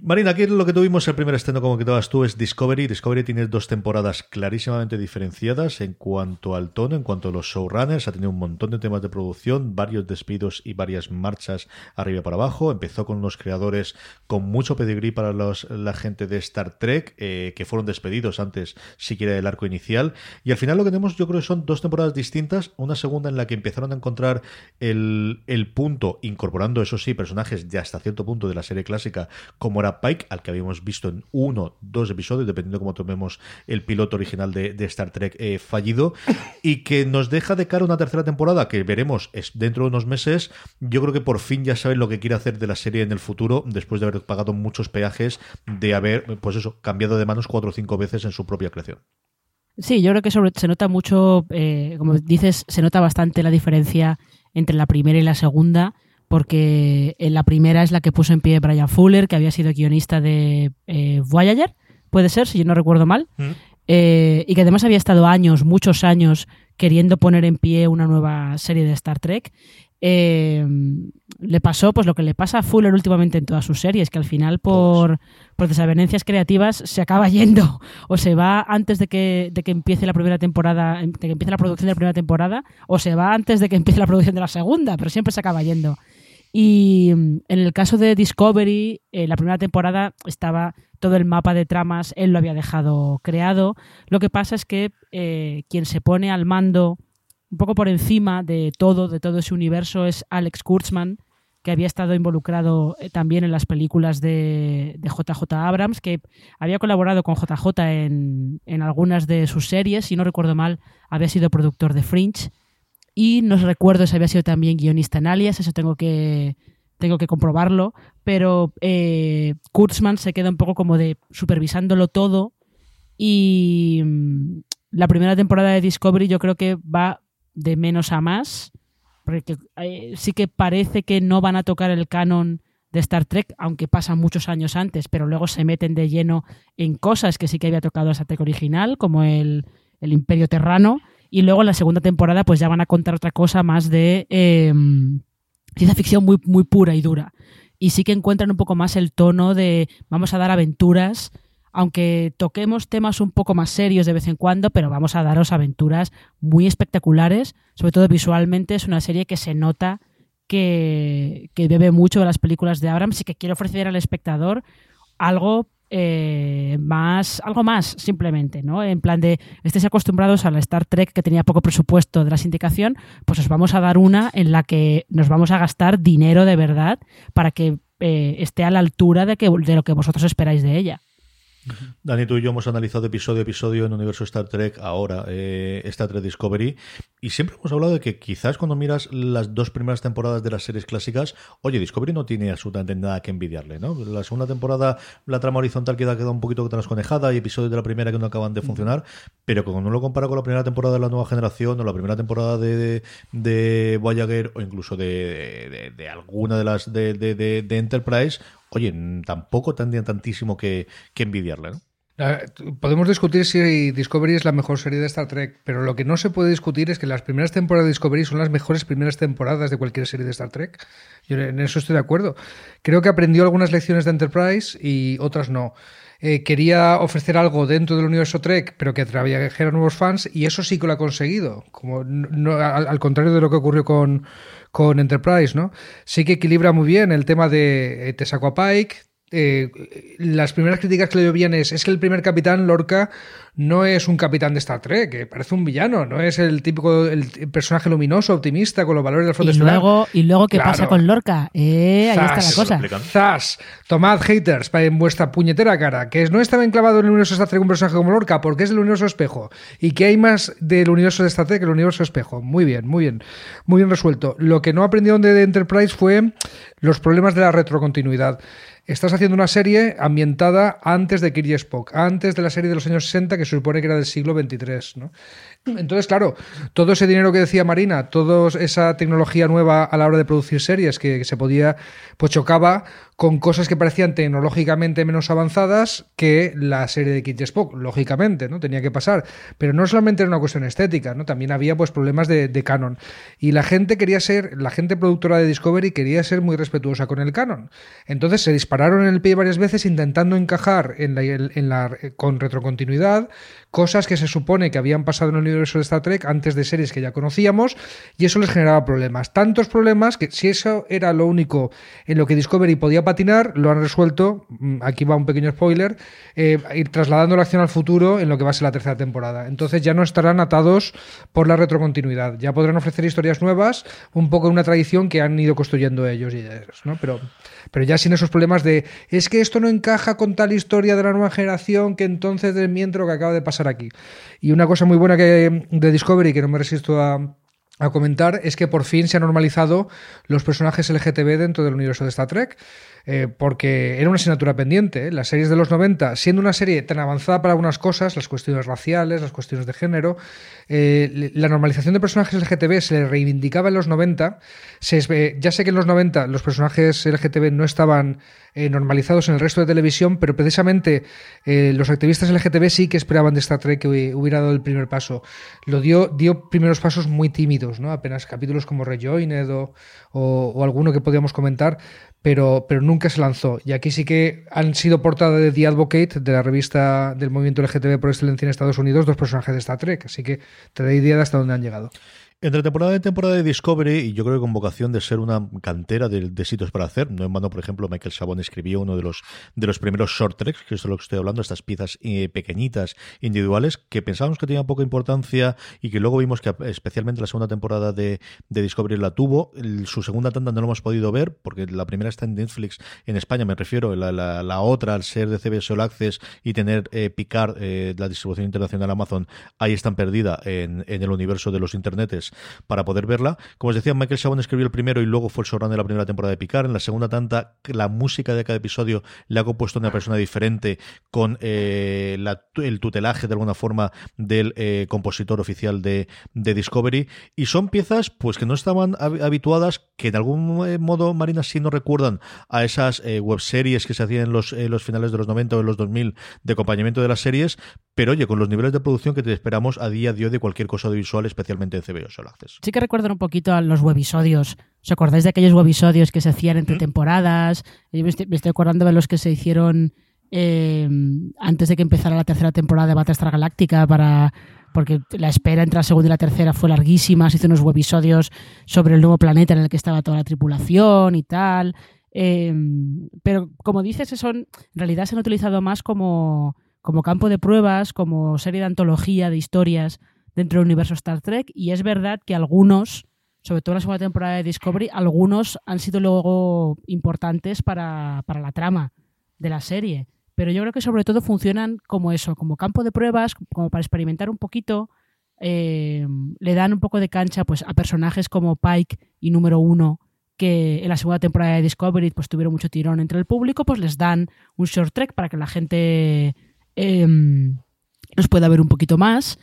[SPEAKER 4] Marina, aquí lo que tuvimos el primer estreno, como que dabas tú, es Discovery. Discovery tiene dos temporadas clarísimamente diferenciadas en cuanto al tono, en cuanto a los showrunners. Ha tenido un montón de temas de producción, varios despidos y varias marchas arriba para abajo. Empezó con unos creadores con mucho pedigrí para los, la gente de Star Trek, eh, que fueron despedidos antes siquiera del arco inicial. Y al final lo que tenemos, yo creo que son dos temporadas distintas. Una segunda en la que empezaron a encontrar el, el punto, incorporando, eso sí, personajes ya hasta cierto punto de la serie clásica, como era Pike, al que habíamos visto en uno, dos episodios, dependiendo cómo tomemos el piloto original de, Star Trek eh, fallido, y que nos deja de cara una tercera temporada que veremos dentro de unos meses. Yo creo que por fin ya saben lo que quiere hacer de la serie en el futuro después de haber pagado muchos peajes, de haber, pues eso, cambiado de manos cuatro o cinco veces en su propia creación.
[SPEAKER 6] Sí, yo creo que se nota mucho, eh, como dices, se nota bastante la diferencia entre la primera y la segunda, porque en la primera es la que puso en pie Brian Fuller, que había sido guionista de eh, Voyager, puede ser, si yo no recuerdo mal, mm. eh, y que además había estado años, muchos años, queriendo poner en pie una nueva serie de Star Trek. Eh, le pasó pues lo que le pasa a Fuller últimamente en todas sus series, que al final por, por desavenencias creativas se acaba yendo o se va antes de que, de que empiece la primera temporada, de que empiece la producción de la primera temporada, o se va antes de que empiece la producción de la segunda, pero siempre se acaba yendo. Y mm, en el caso de Discovery, eh, la primera temporada estaba todo el mapa de tramas, él lo había dejado creado. Lo que pasa es que eh, quien se pone al mando un poco por encima de todo, de todo ese universo, es Alex Kurtzman, que había estado involucrado eh, también en las películas de, JJ Abrams, que había colaborado con JJ en, en, algunas de sus series, si no recuerdo mal, había sido productor de Fringe. Y no recuerdo si había sido también guionista en Alias, eso tengo que, tengo que comprobarlo, pero eh, Kurtzman se queda un poco como de supervisándolo todo y mm, la primera temporada de Discovery yo creo que va de menos a más, porque eh, sí que parece que no van a tocar el canon de Star Trek, aunque pasan muchos años antes, pero luego se meten de lleno en cosas que sí que había tocado Star Trek original, como el, Imperio Terrano, y luego en la segunda temporada pues ya van a contar otra cosa más de em, ciencia ficción muy, muy pura y dura. Y sí que encuentran un poco más el tono de vamos a dar aventuras aunque toquemos temas un poco más serios de vez en cuando, pero vamos a daros aventuras muy espectaculares, sobre todo visualmente es una serie que se nota que, bebe mucho de las películas de Abrams y que quiere ofrecer al espectador algo eh, más, algo más simplemente, ¿no? En plan de, estéis acostumbrados a la Star Trek que tenía poco presupuesto de la sindicación, pues os vamos a dar una en la que nos vamos a gastar dinero de verdad para que eh, esté a la altura de, que, de lo que vosotros esperáis de ella.
[SPEAKER 4] Dani, tú y yo hemos analizado episodio a episodio en Universo Star Trek ahora, eh, Star Trek Discovery, y siempre hemos hablado de que quizás cuando miras las dos primeras temporadas de las series clásicas, oye, Discovery no tiene absolutamente nada que envidiarle, ¿no? La segunda temporada, la trama horizontal queda, queda un poquito transconejada, y episodios de la primera que no acaban de funcionar, pero cuando uno lo compara con la primera temporada de la nueva generación, o la primera temporada de, de, Voyager, o incluso de, de, alguna de las de, de Enterprise, oye, tampoco tendrían tantísimo que, envidiarle, ¿no?
[SPEAKER 5] Podemos discutir si Discovery es la mejor serie de Star Trek, pero lo que no se puede discutir es que las primeras temporadas de Discovery son las mejores primeras temporadas de cualquier serie de Star Trek. Yo en eso estoy de acuerdo. Creo que aprendió algunas lecciones de Enterprise y otras no. Eh, quería ofrecer algo dentro del universo Trek, pero que atrajera nuevos fans, y eso sí que lo ha conseguido. Como al, contrario de lo que ocurrió con, con Enterprise, ¿no? Sí que equilibra muy bien el tema de eh, te saco a Pike, eh, las primeras críticas que le llovían es, es que el primer capitán, Lorca, no es un capitán de Star Trek, que parece un villano, no es el típico el personaje luminoso, optimista, con los valores del fondo
[SPEAKER 6] y luego Y luego, ¿qué pasa con Lorca? Eh, ahí está la cosa.
[SPEAKER 5] Zas, tomad haters en vuestra puñetera cara, que no estaba enclavado en el universo de Star Trek un personaje como Lorca, porque es del universo espejo. Y que hay más del universo de Star Trek que el universo espejo. Muy bien, muy bien. Muy bien resuelto. Lo que no aprendieron de Enterprise fue los problemas de la retrocontinuidad estás haciendo una serie ambientada antes de Kirby Spock, antes de la serie de los años 60 que se supone que era del siglo XXIII. ¿no? Entonces, claro, todo ese dinero que decía Marina, toda esa tecnología nueva a la hora de producir series que, se podía, pues chocaba con cosas que parecían tecnológicamente menos avanzadas que la serie de Kid Spock, lógicamente, ¿no? Tenía que pasar. Pero no solamente era una cuestión estética, ¿no? También había pues problemas de, canon. Y la gente quería ser, la gente productora de Discovery quería ser muy respetuosa con el canon. Entonces se dispararon en el pie varias veces intentando encajar en la, con retrocontinuidad cosas que se supone que habían pasado en el universo de Star Trek antes de series que ya conocíamos y eso les generaba problemas. Tantos problemas que si eso era lo único en lo que Discovery podía patinar, lo han resuelto, mm, aquí va un pequeño spoiler, eh, ir trasladando la acción al futuro en lo que va a ser la tercera temporada. Entonces ya no estarán atados por la retrocontinuidad, ya podrán ofrecer historias nuevas, un poco en una tradición que han ido construyendo ellos y ellos, ¿no? Pero, pero ya sin esos problemas de es que esto no encaja con tal historia de la nueva generación que entonces desmiento lo que acaba de pasar aquí. Y una cosa muy buena que de Discovery que no me resisto a, comentar es que por fin se han normalizado los personajes LGTB dentro del universo de Star Trek. Eh, porque era una asignatura pendiente. ¿eh? Las series de los 90, siendo una serie tan avanzada para algunas cosas, las cuestiones raciales, las cuestiones de género, eh, la normalización de personajes LGTB se le reivindicaba en los 90. Se, ya sé que en los 90 los personajes LGTB no estaban normalizados en el resto de televisión, pero precisamente los activistas LGTB sí que esperaban de Star Trek que hubiera dado el primer paso. Lo dio, dio primeros pasos muy tímidos, ¿no? apenas capítulos como Rejoined o, alguno que podíamos comentar, pero, pero nunca se lanzó. Y aquí sí que han sido portada de The Advocate, de la revista del movimiento LGTB por excelencia en Estados Unidos, dos personajes de Star Trek. Así que te da idea de hasta dónde han llegado.
[SPEAKER 4] Entre temporada y temporada de Discovery, y yo creo que con vocación de ser una cantera de, sitios para hacer, no en vano, por ejemplo, Michael Sabón escribió uno de los, de los primeros short treks, que es de lo que estoy hablando, estas piezas eh, pequeñitas, individuales, que pensábamos que tenían poca importancia y que luego vimos que especialmente la segunda temporada de, Discovery la tuvo. su segunda tanda no lo hemos podido ver, porque la primera está en Netflix en España, me refiero, la, la, otra, al ser de CBS All Access y tener eh, Picard, eh, la distribución internacional Amazon, ahí están perdida en, en el universo de los internetes para poder verla. Como os decía, Michael Chabon escribió el primero y luego fue el showrunner de la primera temporada de Picard. En la segunda tanta, la música de cada episodio le ha compuesto una persona diferente con eh, el tutelaje de alguna forma del eh, compositor oficial de, Discovery. Y son piezas pues que no estaban habituadas, que de algún eh, modo, Marina, sí no recuerdan a esas webseries que se hacían en los, finales de los 90 o en los 2000 de acompañamiento de las series, pero oye, con los niveles de producción que te esperamos a día de hoy de cualquier cosa audiovisual, especialmente en CBO
[SPEAKER 6] Sí que recuerdan un poquito a los webisodios. ¿Os acordáis de aquellos webisodios que se hacían entre temporadas? me, estoy, acordando de los que se hicieron eh, antes de que empezara la tercera temporada de Battlestar Galáctica para porque la espera entre la segunda y la tercera fue larguísima, se hizo unos webisodios sobre el nuevo planeta en el que estaba toda la tripulación y tal. Eh, pero como dices, son, en realidad se han utilizado más como como campo de pruebas, como serie de antología de historias dentro del universo Star Trek. Y es verdad que algunos, sobre todo en la segunda temporada de Discovery, algunos han sido luego importantes para, la trama de la serie. Pero yo creo que sobre todo funcionan como eso, como campo de pruebas, como para experimentar un poquito. Eh, le dan un poco de cancha pues, a personajes como Pike y Número Uno, que en la segunda temporada de Discovery pues, tuvieron mucho tirón entre el público, pues les dan un short trek para que la gente eh, nos pueda ver un poquito más.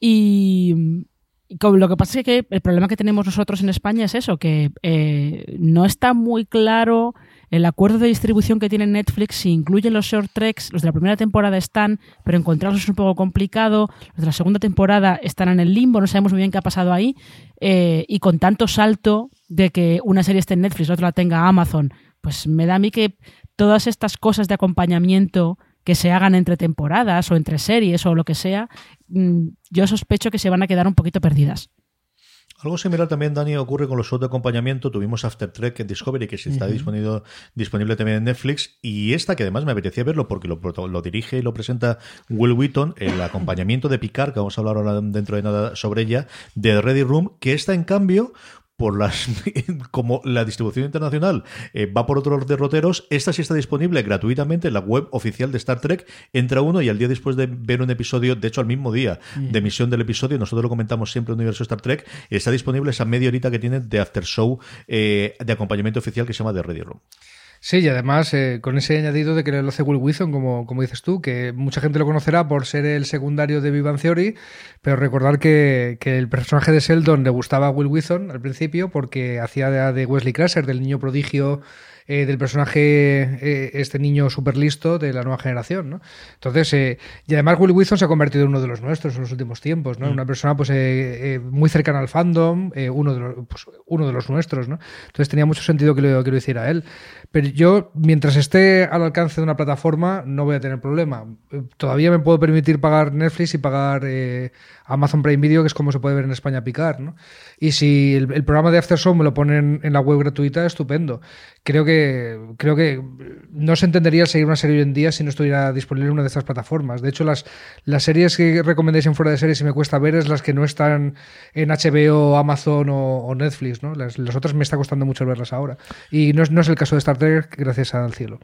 [SPEAKER 6] Y, lo que pasa es que el problema que tenemos nosotros en España es eso, que eh, no está muy claro el acuerdo de distribución que tiene Netflix, si incluye los short treks, los de la primera temporada están, pero encontrarlos es un poco complicado, los de la segunda temporada están en el limbo, no sabemos muy bien qué ha pasado ahí, eh, y con tanto salto de que una serie esté en Netflix, la otra la tenga Amazon, pues me da a mí que todas estas cosas de acompañamiento que se hagan entre temporadas o entre series o lo que sea, mm, yo sospecho que se van a quedar un poquito perdidas.
[SPEAKER 4] Algo similar también, Dani, ocurre con los shows de acompañamiento. Tuvimos After Trek en Discovery, que está disponible, disponible también en Netflix. Y esta, que además me apetecía verlo porque lo, lo, dirige y lo presenta Will Wheaton, el acompañamiento de Picard, que vamos a hablar ahora dentro de nada sobre ella, de Ready Room, que está en cambio por las como la distribución internacional eh, va por otros derroteros, esta sí está disponible gratuitamente en la web oficial de Star Trek. Entra uno y al día después de ver un episodio, de hecho al mismo día de emisión del episodio, nosotros lo comentamos siempre en Universo Star Trek, está disponible esa media horita que tiene de after show eh, de acompañamiento oficial que se llama The Ready Room.
[SPEAKER 5] Sí, y además eh, con ese añadido de que lo hace Will Wheaton, como, como dices tú, que mucha gente lo conocerá por ser el secundario de Vivan Theory, pero recordar que, que el personaje de Sheldon le gustaba a Will Wheaton al principio porque hacía de Wesley Crusher, del niño prodigio eh, del personaje, eh, este niño súper listo de la nueva generación, ¿no? Entonces, eh, y además Will Wilson se ha convertido en uno de los nuestros en los últimos tiempos, ¿no? Mm. Una persona pues muy cercana al fandom, uno, de los, pues, uno de los nuestros, ¿no? Entonces tenía mucho sentido que lo, que lo hiciera él. Pero yo, mientras esté al alcance de una plataforma, no voy a tener problema. Todavía me puedo permitir pagar Netflix y pagar Amazon Prime Video, que es como se puede ver en España picar, ¿no? Y si el, programa de After Show me lo ponen en la web gratuita, estupendo. Creo que, creo que no se entendería seguir una serie hoy en día si no estuviera disponible en una de estas plataformas. De hecho, las, las series que recomendáis en fuera de series y me cuesta ver es las que no están en HBO, Amazon o, Netflix, ¿no? Las, las, otras me está costando mucho verlas ahora. Y no no es el caso de Star Trek, gracias al cielo.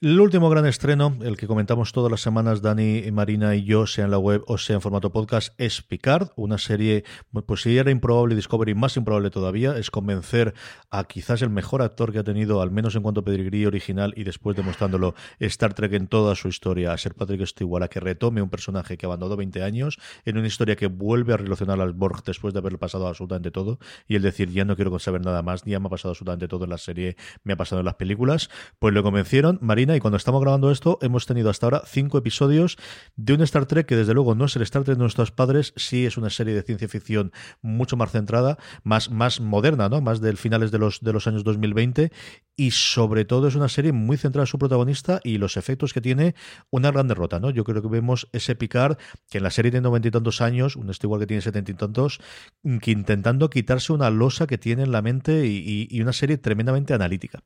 [SPEAKER 4] El último gran estreno, el que comentamos todas las semanas, Dani, Marina y yo, sea en la web o sea en formato podcast, es Picard, una serie, pues si era improbable Discovery, más improbable todavía, es convencer a quizás el mejor actor que ha tenido, al menos en cuanto a pedigrí original y después demostrándolo Star Trek en toda su historia, a ser Patrick Stewart, a que retome un personaje que abandonó 20 años, en una historia que vuelve a relacionar al Borg después de haberle pasado absolutamente todo, y el decir, ya no quiero saber nada más, ya me ha pasado absolutamente todo en la serie, me ha pasado en las películas, pues lo convencieron, Marina, y cuando estamos grabando esto hemos tenido hasta ahora cinco episodios de un Star Trek que desde luego no es el Star Trek de nuestros padres, sí es una serie de ciencia ficción mucho más centrada, más, más moderna, ¿no? más del finales de los, de los años 2020 y sobre todo es una serie muy centrada en su protagonista y los efectos que tiene una gran derrota. ¿no? Yo creo que vemos ese Picard que en la serie tiene noventa y tantos años, un igual que tiene setenta y tantos, que intentando quitarse una losa que tiene en la mente y una serie tremendamente analítica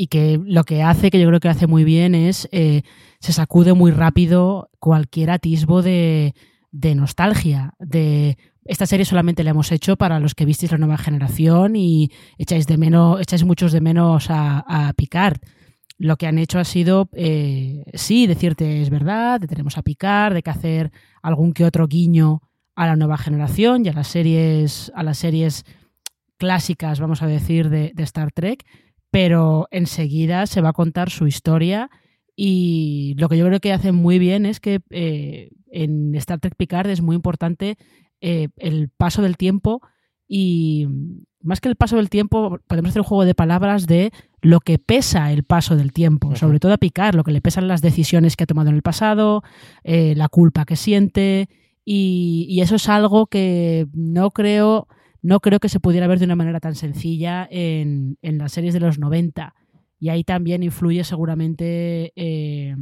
[SPEAKER 6] y que lo que hace, que yo creo que hace muy bien, es eh, se sacude muy rápido cualquier atisbo de, de nostalgia, de esta serie solamente la hemos hecho para los que visteis la nueva generación y echáis de menos, echáis muchos de menos a, a Picard. Lo que han hecho ha sido, eh, sí, decirte es verdad, de tenemos a Picard, de que hacer algún que otro guiño a la nueva generación y a las series, a las series clásicas, vamos a decir, de, de Star Trek, pero enseguida se va a contar su historia y lo que yo creo que hacen muy bien es que eh, en Star Trek Picard es muy importante eh, el paso del tiempo y más que el paso del tiempo podemos hacer un juego de palabras de lo que pesa el paso del tiempo, sobre todo a Picard, lo que le pesan las decisiones que ha tomado en el pasado, eh, la culpa que siente y, y eso es algo que no creo no creo que se pudiera ver de una manera tan sencilla en, las series de los 90. Y ahí también influye seguramente eh,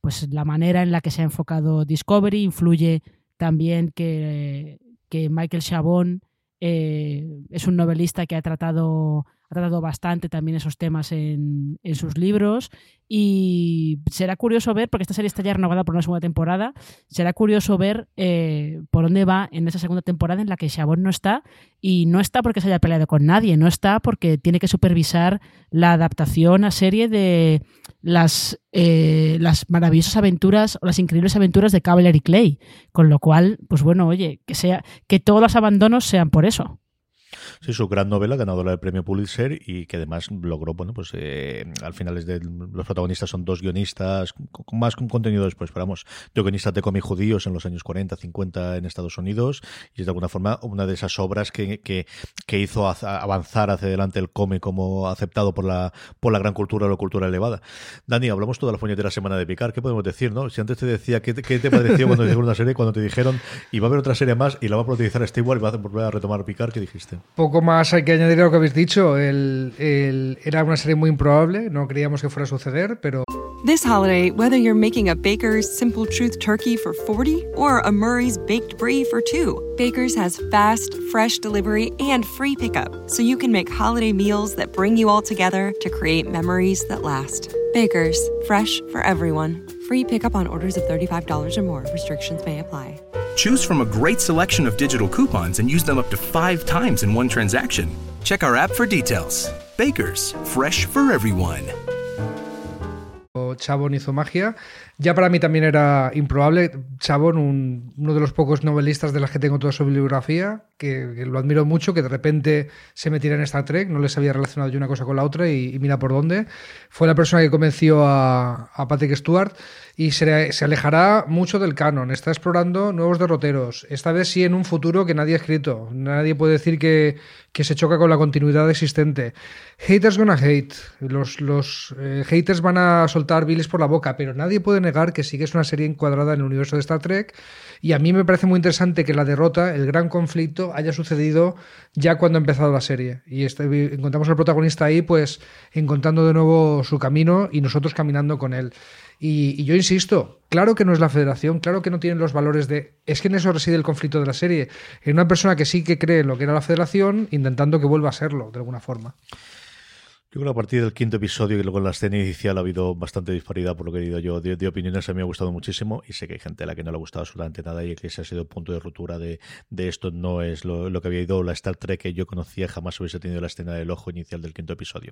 [SPEAKER 6] pues la manera en la que se ha enfocado Discovery, influye también que, Michael Chabon eh, es un novelista que ha tratado ha tratado bastante también esos temas en, sus libros. Y será curioso ver, porque esta serie está ya renovada por una segunda temporada, será curioso ver eh, por dónde va en esa segunda temporada en la que Chabón no está. Y no está porque se haya peleado con nadie, no está porque tiene que supervisar la adaptación a serie de las, eh, las maravillosas aventuras o las increíbles aventuras de Cavalier Clay, con lo cual, pues bueno, oye, que sea que todos los abandonos sean por eso.
[SPEAKER 4] Sí, su gran novela, ganadora del premio Pulitzer y que además logró, bueno, pues eh, al final es de, los protagonistas son dos guionistas, con, más contenido después, esperamos, de guionistas de cómic judíos en los años 40, 50 en Estados Unidos y es de alguna forma una de esas obras que, que, que hizo avanzar hacia adelante el cómic como aceptado por la, por la gran cultura o la cultura elevada. Dani, hablamos toda la puñetera semana de Picar, ¿qué podemos decir, no? Si antes te decía, ¿qué, qué te pareció cuando te una serie, cuando te dijeron, y va a haber otra serie más y la va a protagonizar Stewart y va a volver a retomar Picar, ¿qué dijiste?
[SPEAKER 5] Más hay que añadir a lo que habéis dicho. El, el, era una serie muy improbable, no creíamos que fuera a suceder, pero...
[SPEAKER 7] This holiday, whether you're making a Baker's Simple Truth turkey for 40 or a Murray's Baked Brie for 2, Baker's has fast, fresh delivery and free pickup, so you can make holiday meals that bring you all together to create memories that last. Baker's, fresh for everyone. Free pickup on orders of $35 or more. Restrictions may apply.
[SPEAKER 9] Choose from a great selection of digital coupons and use them up to five times in one transaction. Check our app for details. Baker's, fresh for everyone.
[SPEAKER 5] Chabón hizo magia. Ya para mí también era improbable. Chabón, uno de los pocos novelistas de las que tengo toda su bibliografía, que, lo admiro mucho, que de repente se metiera en Star Trek, no les había relacionado yo una cosa con la otra y, mira por dónde. Fue la persona que convenció a, a Patrick Stewart y se, alejará mucho del canon. Está explorando nuevos derroteros. Esta vez sí en un futuro que nadie ha escrito. Nadie puede decir que, se choca con la continuidad existente. Haters gonna hate. Los, eh, haters van a soltar biles por la boca, pero nadie puede negar que sí que es una serie encuadrada en el universo de Star Trek. Y a mí me parece muy interesante que la derrota, el gran conflicto, haya sucedido ya cuando ha empezado la serie. Y este, encontramos al protagonista ahí, pues encontrando de nuevo su camino y nosotros caminando con él. Y, yo insisto, claro que no es la federación, claro que no tienen los valores de... Es que en eso reside el conflicto de la serie. En una persona que sí que cree en lo que era la federación, intentando que vuelva a serlo, de alguna forma.
[SPEAKER 4] Yo creo que a partir del quinto episodio y luego en la escena inicial ha habido bastante disparidad por lo que he dicho yo de, opiniones. A mí me ha gustado muchísimo y sé que hay gente a la que no le ha gustado absolutamente nada y que ese ha sido punto de ruptura de, esto. No es lo, que había ido la Star Trek que yo conocía, jamás hubiese tenido la escena del ojo inicial del quinto episodio.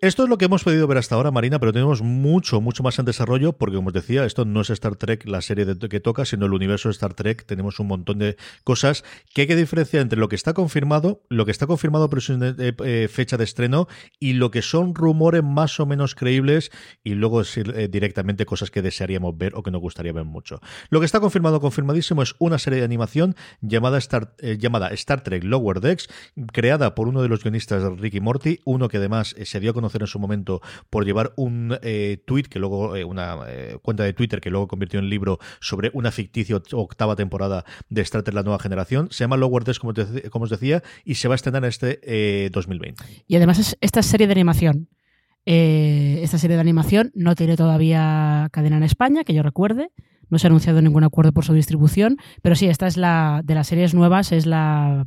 [SPEAKER 4] Esto es lo que hemos podido ver hasta ahora, Marina, pero tenemos mucho, mucho más en desarrollo porque, como os decía, esto no es Star Trek la serie que toca, sino el universo de Star Trek. Tenemos un montón de cosas que hay que diferenciar entre lo que está confirmado, lo que está confirmado pero sin eh, fecha de estreno y lo que son rumores más o menos creíbles y luego eh, directamente cosas que desearíamos ver o que nos gustaría ver mucho. Lo que está confirmado, confirmadísimo, es una serie de animación llamada Star, eh, llamada Star Trek Lower Decks, creada por uno de los guionistas Ricky Morty, uno que además eh, se dio a conocer en su momento por llevar un tweet que luego, una cuenta de Twitter que luego convirtió en libro sobre una ficticia octava temporada de Star Trek La Nueva Generación. Se llama Lower Decks, como, como os decía, y se va a estrenar en este 2020.
[SPEAKER 6] Y además esta serie de animación eh, esta serie de animación no tiene todavía cadena en España, que yo recuerde. No se ha anunciado ningún acuerdo por su distribución, pero sí, esta es la de las series nuevas, es la,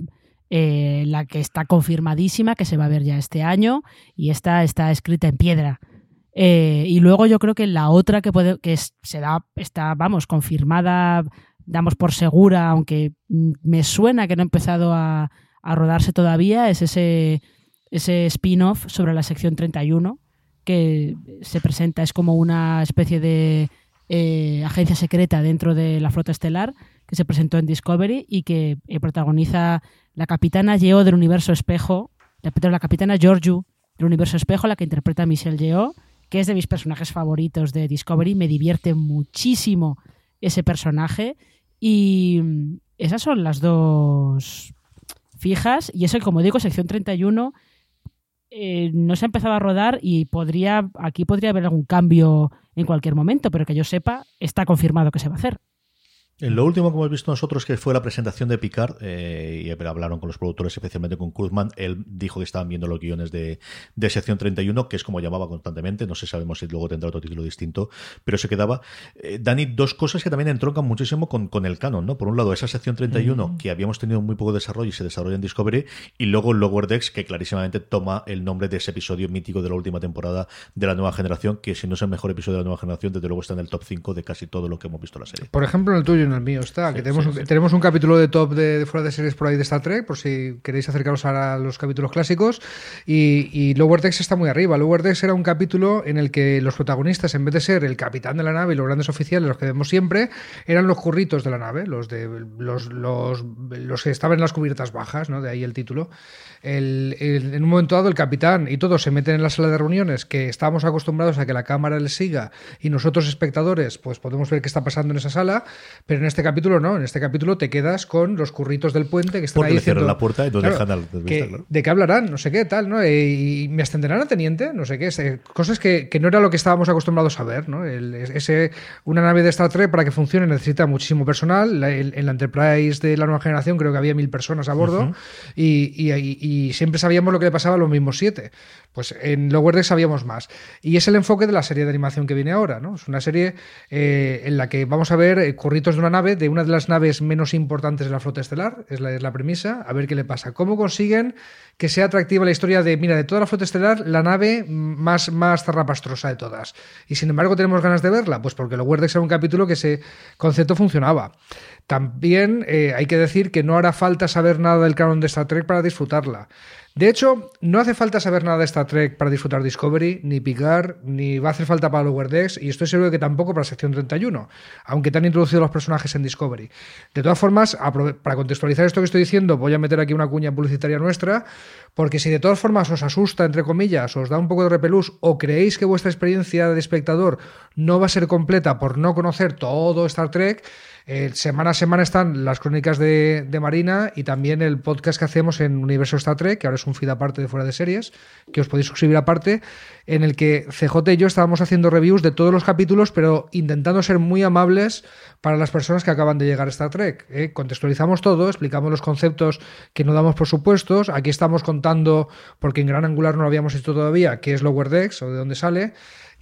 [SPEAKER 6] eh, la que está confirmadísima, que se va a ver ya este año, y esta está escrita en piedra. Eh, y luego yo creo que la otra que puede, que se da, está, vamos, confirmada, damos por segura, aunque me suena que no ha empezado a, a rodarse todavía, es ese, ese spin-off sobre la sección 31, que se presenta, es como una especie de eh, agencia secreta dentro de la flota estelar que se presentó en Discovery y que eh, protagoniza la capitana Yeo del universo espejo, la, capitana Georgiou del universo espejo, la que interpreta Michelle Yeo, que es de mis personajes favoritos de Discovery, me divierte muchísimo ese personaje y mm, esas son las dos fijas. Y eso como digo, sección 31 eh, no se ha empezado a rodar y podría aquí podría haber algún cambio en cualquier momento, pero que yo sepa, está confirmado que se va a hacer.
[SPEAKER 4] Lo último que hemos visto nosotros que fue la presentación de Picard, eh, y hablaron con los productores, especialmente con Cruzman, él dijo que estaban viendo los guiones de, de, sección 31, que es como llamaba constantemente, no sé sabemos si luego tendrá otro título distinto, pero se quedaba. Eh, Dani, dos cosas que también entroncan muchísimo con, con, el canon, ¿no? Por un lado, esa sección 31, mm. que habíamos tenido muy poco desarrollo y se desarrolla en Discovery, y luego Lower Decks, que clarísimamente toma el nombre de ese episodio mítico de la última temporada de la nueva generación, que si no es el mejor episodio de la nueva generación, desde luego está en el top 5 de casi todo lo que hemos visto en la serie.
[SPEAKER 5] Por ejemplo, en el tuyo el mío está, que tenemos, tenemos un capítulo de top de, fuera de series por ahí de Star Trek, por si queréis acercaros a los capítulos clásicos. Y, y Lower Decks está muy arriba. Lower Decks era un capítulo en el que los protagonistas, en vez de ser el capitán de la nave y los grandes oficiales, los que vemos siempre, eran los curritos de la nave, los de los, los, los que estaban en las cubiertas bajas, ¿no? De ahí el título en un momento dado el capitán y todos se meten en la sala de reuniones que estamos acostumbrados a que la cámara les siga y nosotros espectadores pues podemos ver qué está pasando en esa sala, Pero en este capítulo no, en este capítulo te quedas con los curritos del puente que están
[SPEAKER 4] Porque
[SPEAKER 5] ahí
[SPEAKER 4] le cierran
[SPEAKER 5] diciendo,
[SPEAKER 4] la puerta y no
[SPEAKER 5] claro,
[SPEAKER 4] dejan al
[SPEAKER 5] que-
[SPEAKER 4] claro.
[SPEAKER 5] ¿De qué hablarán? No sé qué, tal, ¿no? Eh, y me ascenderán a teniente, no sé qué. eh, Cosas que, que no era lo que estábamos acostumbrados a ver, ¿no? El- ese, una nave de Star Trek para que funcione necesita muchísimo personal. La- el- en la Enterprise de la nueva generación creo que había mil personas a bordo
[SPEAKER 4] Ujú.
[SPEAKER 5] y, y- y- y siempre sabíamos lo que le pasaba a los mismos siete. Pues en Lower Decks sabíamos más. Y es el enfoque de la serie de animación que viene ahora, ¿no? Es una serie eh, en la que vamos a ver eh, curritos de una nave, de una de las naves menos importantes de la flota estelar, es la, premisa, a ver qué le pasa. ¿Cómo consiguen que sea atractiva la historia de, mira, de toda la flota estelar, la nave más, más zarrapastrosa de todas? Y sin embargo tenemos ganas de verla, pues porque Lower Decks era un capítulo que ese concepto funcionaba. También eh, hay que decir que no hará falta saber nada del canon de Star Trek para disfrutarla. De hecho, no hace falta saber nada de Star Trek para disfrutar Discovery, ni Picard, ni va a hacer falta para Lower Decks, y estoy seguro de que tampoco para Sección 31, aunque te han introducido los personajes en Discovery. De todas formas, para contextualizar esto que estoy diciendo, voy a meter aquí una cuña publicitaria nuestra, porque si de todas formas os asusta, entre comillas, os da un poco de repelús, o creéis que vuestra experiencia de espectador no va a ser completa por no conocer todo Star Trek, eh, semana a semana están las crónicas de, Marina y también el podcast que hacemos en Universo Star Trek, que ahora es un feed aparte de fuera de series, que os podéis suscribir aparte, en el que CJ y yo estábamos haciendo reviews de todos los capítulos, pero intentando ser muy amables para las personas que acaban de llegar a Star Trek. ¿eh? Contextualizamos todo, explicamos los conceptos que no damos por supuestos. Aquí estamos contando, porque en Gran Angular no lo habíamos hecho todavía, qué es Lower Decks o de dónde sale.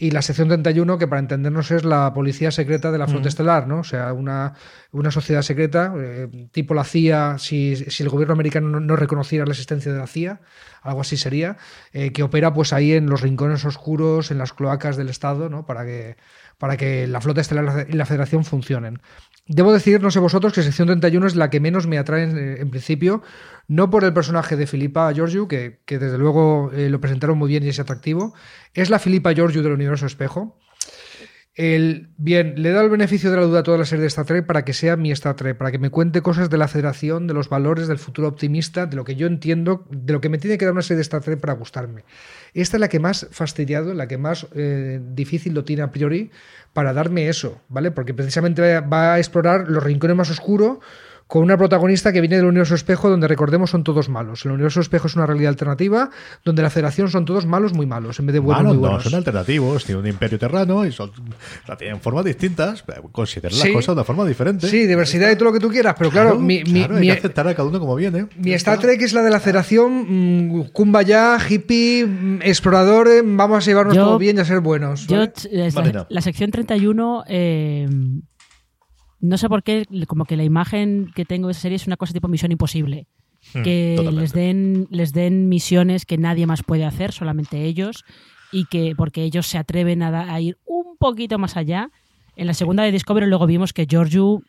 [SPEAKER 5] Y la sección 31, que para entendernos es la policía secreta de la flota estelar, ¿no? O sea, una, una sociedad secreta, eh, tipo la CIA, si, si el gobierno americano no, no reconociera la existencia de la CIA, algo así sería, eh, que opera pues ahí en los rincones oscuros, en las cloacas del Estado, ¿no? Para que, para que la flota estelar y la federación funcionen. Debo decir, no sé vosotros, que sección 31 es la que menos me atrae en, principio, no por el personaje de Filipa Georgiou, que, desde luego eh, lo presentaron muy bien y es atractivo, es la Filipa Georgiou del universo espejo. Bien, le he dado el beneficio de la duda a toda la serie de Star Trek para que sea mi Star Trek, para que me cuente cosas de la federación, de los valores, del futuro optimista, de lo que yo entiendo, de lo que me tiene que dar una serie de Star Trek para gustarme. Esta es la que más fastidiado, la que más eh, difícil lo tiene a priori para darme eso, ¿vale? Porque precisamente va a explorar los rincones más oscuros con una protagonista que viene del universo espejo, donde recordemos son todos malos. El universo espejo es una realidad alternativa, donde la federación son todos malos, muy malos, en vez de buenos,
[SPEAKER 4] Malos
[SPEAKER 5] muy
[SPEAKER 4] no,
[SPEAKER 5] buenos.
[SPEAKER 4] son alternativos, tienen un imperio terrano y son, la tienen formas distintas. pero Considera
[SPEAKER 5] Sí.
[SPEAKER 4] las cosas de una forma diferente.
[SPEAKER 5] Sí, diversidad y todo lo que tú quieras, pero claro, mi, mi-
[SPEAKER 4] claro, hay
[SPEAKER 5] mi-
[SPEAKER 4] que aceptar a cada uno como viene.
[SPEAKER 5] mi Star Trek es la de la federación, mm, kumbaya, hippie, mm, explorador, vamos a llevarnos
[SPEAKER 6] Yo-
[SPEAKER 5] todo bien y a ser buenos.
[SPEAKER 6] Yo,
[SPEAKER 5] ¿vale?
[SPEAKER 6] eh, la, la sección 31, eh, no sé por qué, como que la imagen que tengo de esa serie es una cosa tipo Misión Imposible.
[SPEAKER 4] Hmm,
[SPEAKER 6] que
[SPEAKER 4] totalmente.
[SPEAKER 6] les den, les den misiones que nadie más puede hacer, solamente ellos, y que porque ellos se atreven a, da- a ir un poquito más allá. En la segunda de Discovery luego vimos que Giorgio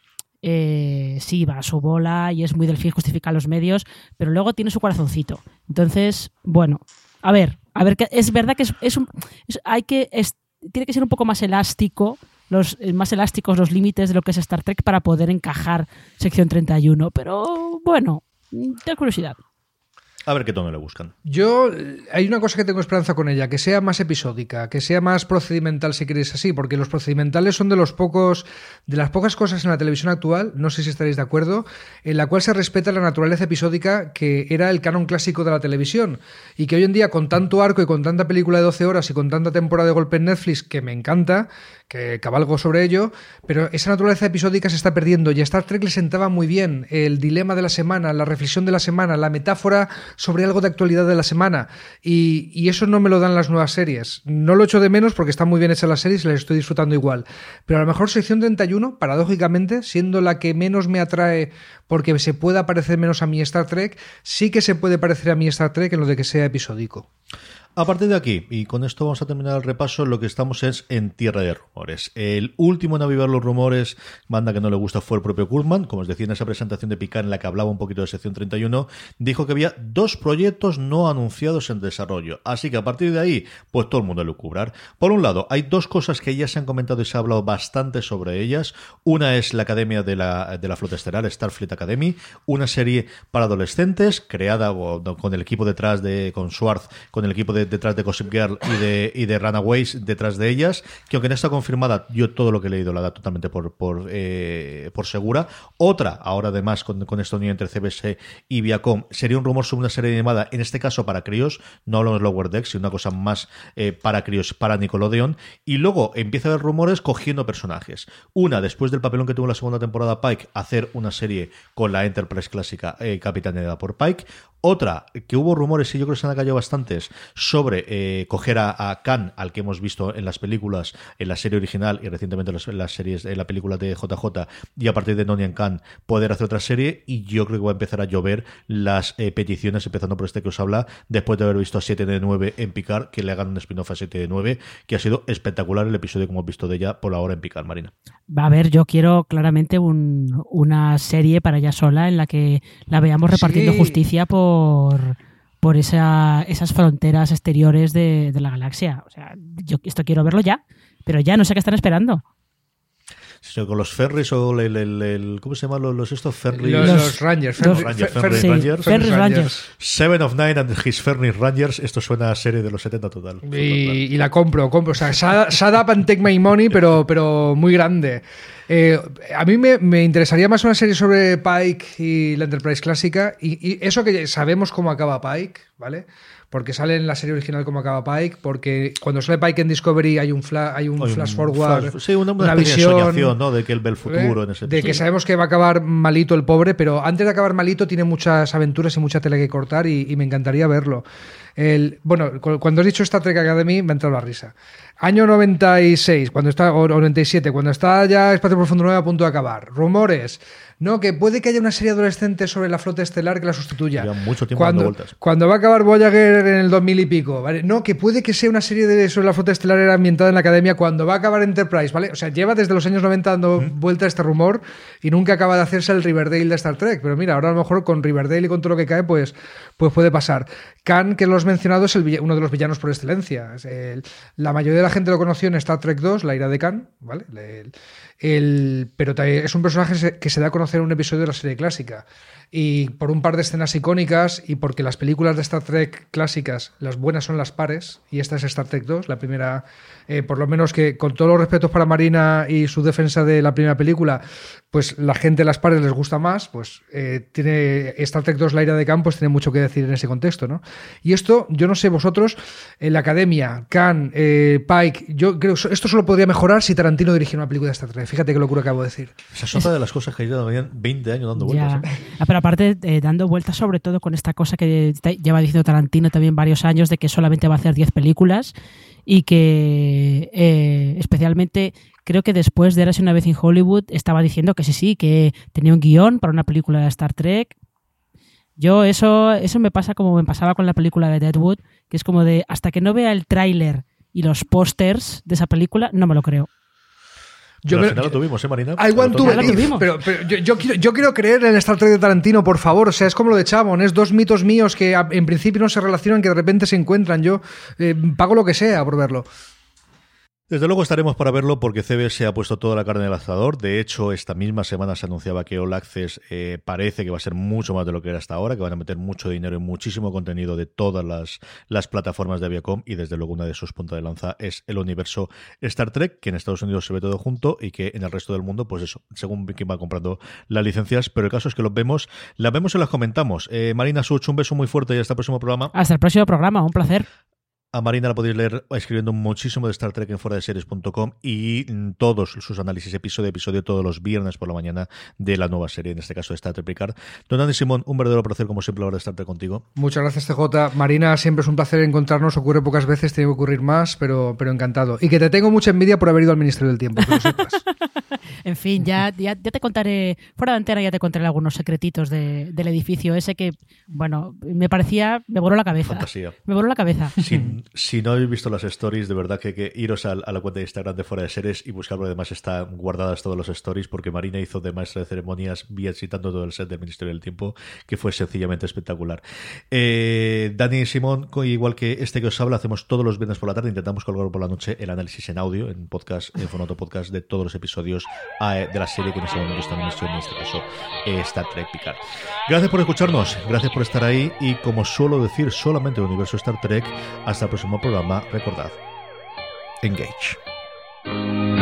[SPEAKER 6] eh, sí va a su bola y es muy del fin justificar los medios, pero luego tiene su corazoncito. Entonces, bueno, a ver, a ver, que es verdad que es, es un, es- hay que es- tiene que ser un poco más elástico, los eh, más elásticos los límites de lo que es Star Trek para poder encajar sección 31, pero bueno, tengo curiosidad.
[SPEAKER 4] A ver qué tono le buscan.
[SPEAKER 5] Yo, eh, hay una cosa que tengo esperanza con ella, que sea más episódica, que sea más procedimental, si queréis así, porque los procedimentales son de los pocos, de las pocas cosas en la televisión actual, no sé si estaréis de acuerdo, en la cual se respeta la naturaleza episódica que era el canon clásico de la televisión, y que hoy en día, con tanto arco y con tanta película de 12 horas y con tanta temporada de golpe en Netflix, que me encanta, que cabalgo sobre ello, pero esa naturaleza episódica se está perdiendo y a Star Trek le sentaba muy bien el dilema de la semana, la reflexión de la semana, la metáfora sobre algo de actualidad de la semana y, eso no me lo dan las nuevas series. No lo echo de menos porque están muy bien hechas las series y las estoy disfrutando igual. Pero a lo mejor sección 31, paradójicamente, siendo la que menos me atrae porque se pueda parecer menos a mi Star Trek, sí que se puede parecer a mi Star Trek en lo de que sea episódico.
[SPEAKER 4] A partir de aquí, y con esto vamos a terminar el repaso, lo que estamos es en tierra de rumores. El último en avivar los rumores, banda que no le gusta, fue el propio Kurman. Como os decía en esa presentación de Picard en la que hablaba un poquito de sección 31, dijo que había dos proyectos no anunciados en desarrollo. Así que a partir de ahí, pues todo el mundo lo cubrar. Por un lado, hay dos cosas que ya se han comentado y se ha hablado bastante sobre ellas. Una es la Academia de la, de la Flota Estelar, Starfleet Academy, una serie para adolescentes creada con el equipo detrás de, con Schwartz, con el equipo de de, detrás de Gossip Girl y de, y de Runaways detrás de ellas, que aunque no está confirmada, yo todo lo que he leído la da totalmente por, por, eh, por segura. Otra, ahora además con, con esta unión entre CBS y Viacom, sería un rumor sobre una serie animada, en este caso para críos, no hablamos de Lower Decks, sino una cosa más eh, para críos, para Nickelodeon. Y luego empieza a haber rumores cogiendo personajes. Una, después del papelón que tuvo en la segunda temporada Pike, hacer una serie con la Enterprise clásica eh, capitaneada por Pike. Otra, que hubo rumores, y yo creo que se han callado bastantes, sobre eh, coger a, Khan, al que hemos visto en las películas, en la serie original y recientemente en las, series, en la película de JJ, y a partir de Nonian Khan poder hacer otra serie. Y yo creo que va a empezar a llover las eh, peticiones, empezando por este que os habla, después de haber visto a 7 de 9 en Picar, que le hagan un spin-off a 7 de 9, que ha sido espectacular el episodio que hemos visto de ella por ahora en Picar, Marina.
[SPEAKER 6] Va a ver, yo quiero claramente una serie para ella sola en la que la veamos repartiendo justicia por por, esas fronteras exteriores de, la galaxia. O sea, yo esto quiero verlo ya, pero ya no sé qué están esperando
[SPEAKER 4] con los ferries o el, ¿cómo se llama los, estos ferries?
[SPEAKER 5] Los, Rangers,
[SPEAKER 6] Rangers,
[SPEAKER 4] Seven of Nine and his Ferris Rangers, esto suena a serie de los 70 total.
[SPEAKER 5] Y, la compro, compro, o sea, shut up and take my money, pero, pero muy grande. Eh, a mí me, interesaría más una serie sobre Pike y la Enterprise clásica y, eso que sabemos cómo acaba Pike, ¿vale? Porque sale en la serie original cómo acaba Pike, porque cuando sale Pike en Discovery hay un, hay un flash forward,
[SPEAKER 4] sí, una, visión ¿no? de que él ve el futuro en ese
[SPEAKER 5] De que sabemos que va a acabar malito el pobre, pero antes de acabar malito tiene muchas aventuras y mucha tele que cortar y, me encantaría verlo. El, bueno, cuando has dicho Star Trek Academy me ha entrado la risa. Año 96, cuando está, o 97, cuando está ya Espacio Profundo 9 a punto de acabar. Rumores. No, que puede que haya una serie adolescente sobre la flota estelar que la sustituya.
[SPEAKER 4] mucho tiempo
[SPEAKER 5] cuando,
[SPEAKER 4] dando vueltas.
[SPEAKER 5] cuando va a acabar Voyager en el 2000 y pico, ¿vale? No, que puede que sea una serie de, sobre la flota estelar ambientada en la academia cuando va a acabar Enterprise, ¿vale? O sea, lleva desde los años 90 dando vuelta este rumor y nunca acaba de hacerse el Riverdale de Star Trek. Pero mira, ahora a lo mejor con Riverdale y con todo lo que cae, pues, pues puede pasar. Khan, que lo has mencionado, es el, uno de los villanos por excelencia. la mayoría de la gente lo conoció en Star Trek 2, la ira de Khan, ¿vale? El, pero es un personaje que se da a conocer en un episodio de la serie clásica y por un par de escenas icónicas y porque las películas de Star Trek clásicas, las buenas son las pares, y esta es Star Trek 2, la primera, eh, por lo menos que con todos los respetos para Marina y su defensa de la primera película, pues la gente de las pares les gusta más, pues eh, tiene Star Trek 2, la ira de campo, pues tiene mucho que decir en ese contexto, ¿no? Y esto, yo no sé vosotros, en la academia, Khan, eh, Pike, yo creo que esto solo podría mejorar si Tarantino dirigiera una película de Star Trek. Fíjate qué locura acabo de decir.
[SPEAKER 4] Esa es otra de las cosas que llevan 20 años dando vueltas.
[SPEAKER 6] Aparte eh, dando vueltas sobre todo con esta cosa que lleva diciendo Tarantino también varios años de que solamente va a hacer 10 películas y que eh, especialmente creo que después de Eras una vez en Hollywood estaba diciendo que sí, sí, que tenía un guion para una película de Star Trek. Yo eso, eso me pasa como me pasaba con la película de Deadwood, que es como de hasta que no vea el tráiler y los pósters de esa película, no me lo creo.
[SPEAKER 4] Yo pero al final lo tuvimos, ¿eh, Marina?
[SPEAKER 5] I want to Pero, pero yo, yo, quiero, yo, quiero, creer en Star Trek de Tarantino, por favor. O sea, es como lo de Chabon. Es dos mitos míos que en principio no se relacionan, que de repente se encuentran. Yo eh, pago lo que sea por verlo.
[SPEAKER 4] Desde luego estaremos para verlo porque CBS ha puesto toda la carne en el asador. De hecho, esta misma semana se anunciaba que All Access eh, parece que va a ser mucho más de lo que era hasta ahora, que van a meter mucho dinero y muchísimo contenido de todas las, las plataformas de Aviacom y desde luego una de sus puntas de lanza es el universo Star Trek, que en Estados Unidos se ve todo junto y que en el resto del mundo, pues eso, según quien va comprando las licencias, pero el caso es que los vemos, las vemos y las comentamos. Eh, Marina Such, un beso muy fuerte y hasta el próximo programa.
[SPEAKER 6] Hasta el próximo programa, un placer.
[SPEAKER 4] A Marina la podéis leer escribiendo muchísimo de Star Trek en fuera de series.com y todos sus análisis episodio a episodio todos los viernes por la mañana de la nueva serie, en este caso de Star Trek Picard. Don Andy Simón, un verdadero placer como siempre hablar de Star Trek contigo.
[SPEAKER 5] Muchas gracias TJ. Marina, siempre es un placer encontrarnos, ocurre pocas veces, tiene que ocurrir más, pero, pero encantado. Y que te tengo mucha envidia por haber ido al Ministerio del Tiempo, que lo sepas.
[SPEAKER 6] en fin, ya, ya, te contaré, fuera de antena ya te contaré algunos secretitos del edificio ese que, bueno, me parecía, me voló la cabeza.
[SPEAKER 4] Fantasía.
[SPEAKER 6] Me voló la cabeza.
[SPEAKER 4] si no habéis visto las stories, de verdad que, que iros a, la cuenta de Instagram de Fuera de Series y buscarlo. Además, están guardadas todas las stories porque Marina hizo de maestra de ceremonias visitando todo el set del Ministerio del Tiempo, que fue sencillamente espectacular. Eh, Dani y Simón, igual que este que os habla, hacemos todos los viernes por la tarde. Intentamos colgar por la noche el análisis en audio, en podcast, en formato podcast de todos los episodios de la serie que en este momento está en este caso eh, Star Trek Picard. Gracias por escucharnos, gracias por estar ahí y como suelo decir solamente el universo Star Trek, hasta el próximo programa, recordad, engage.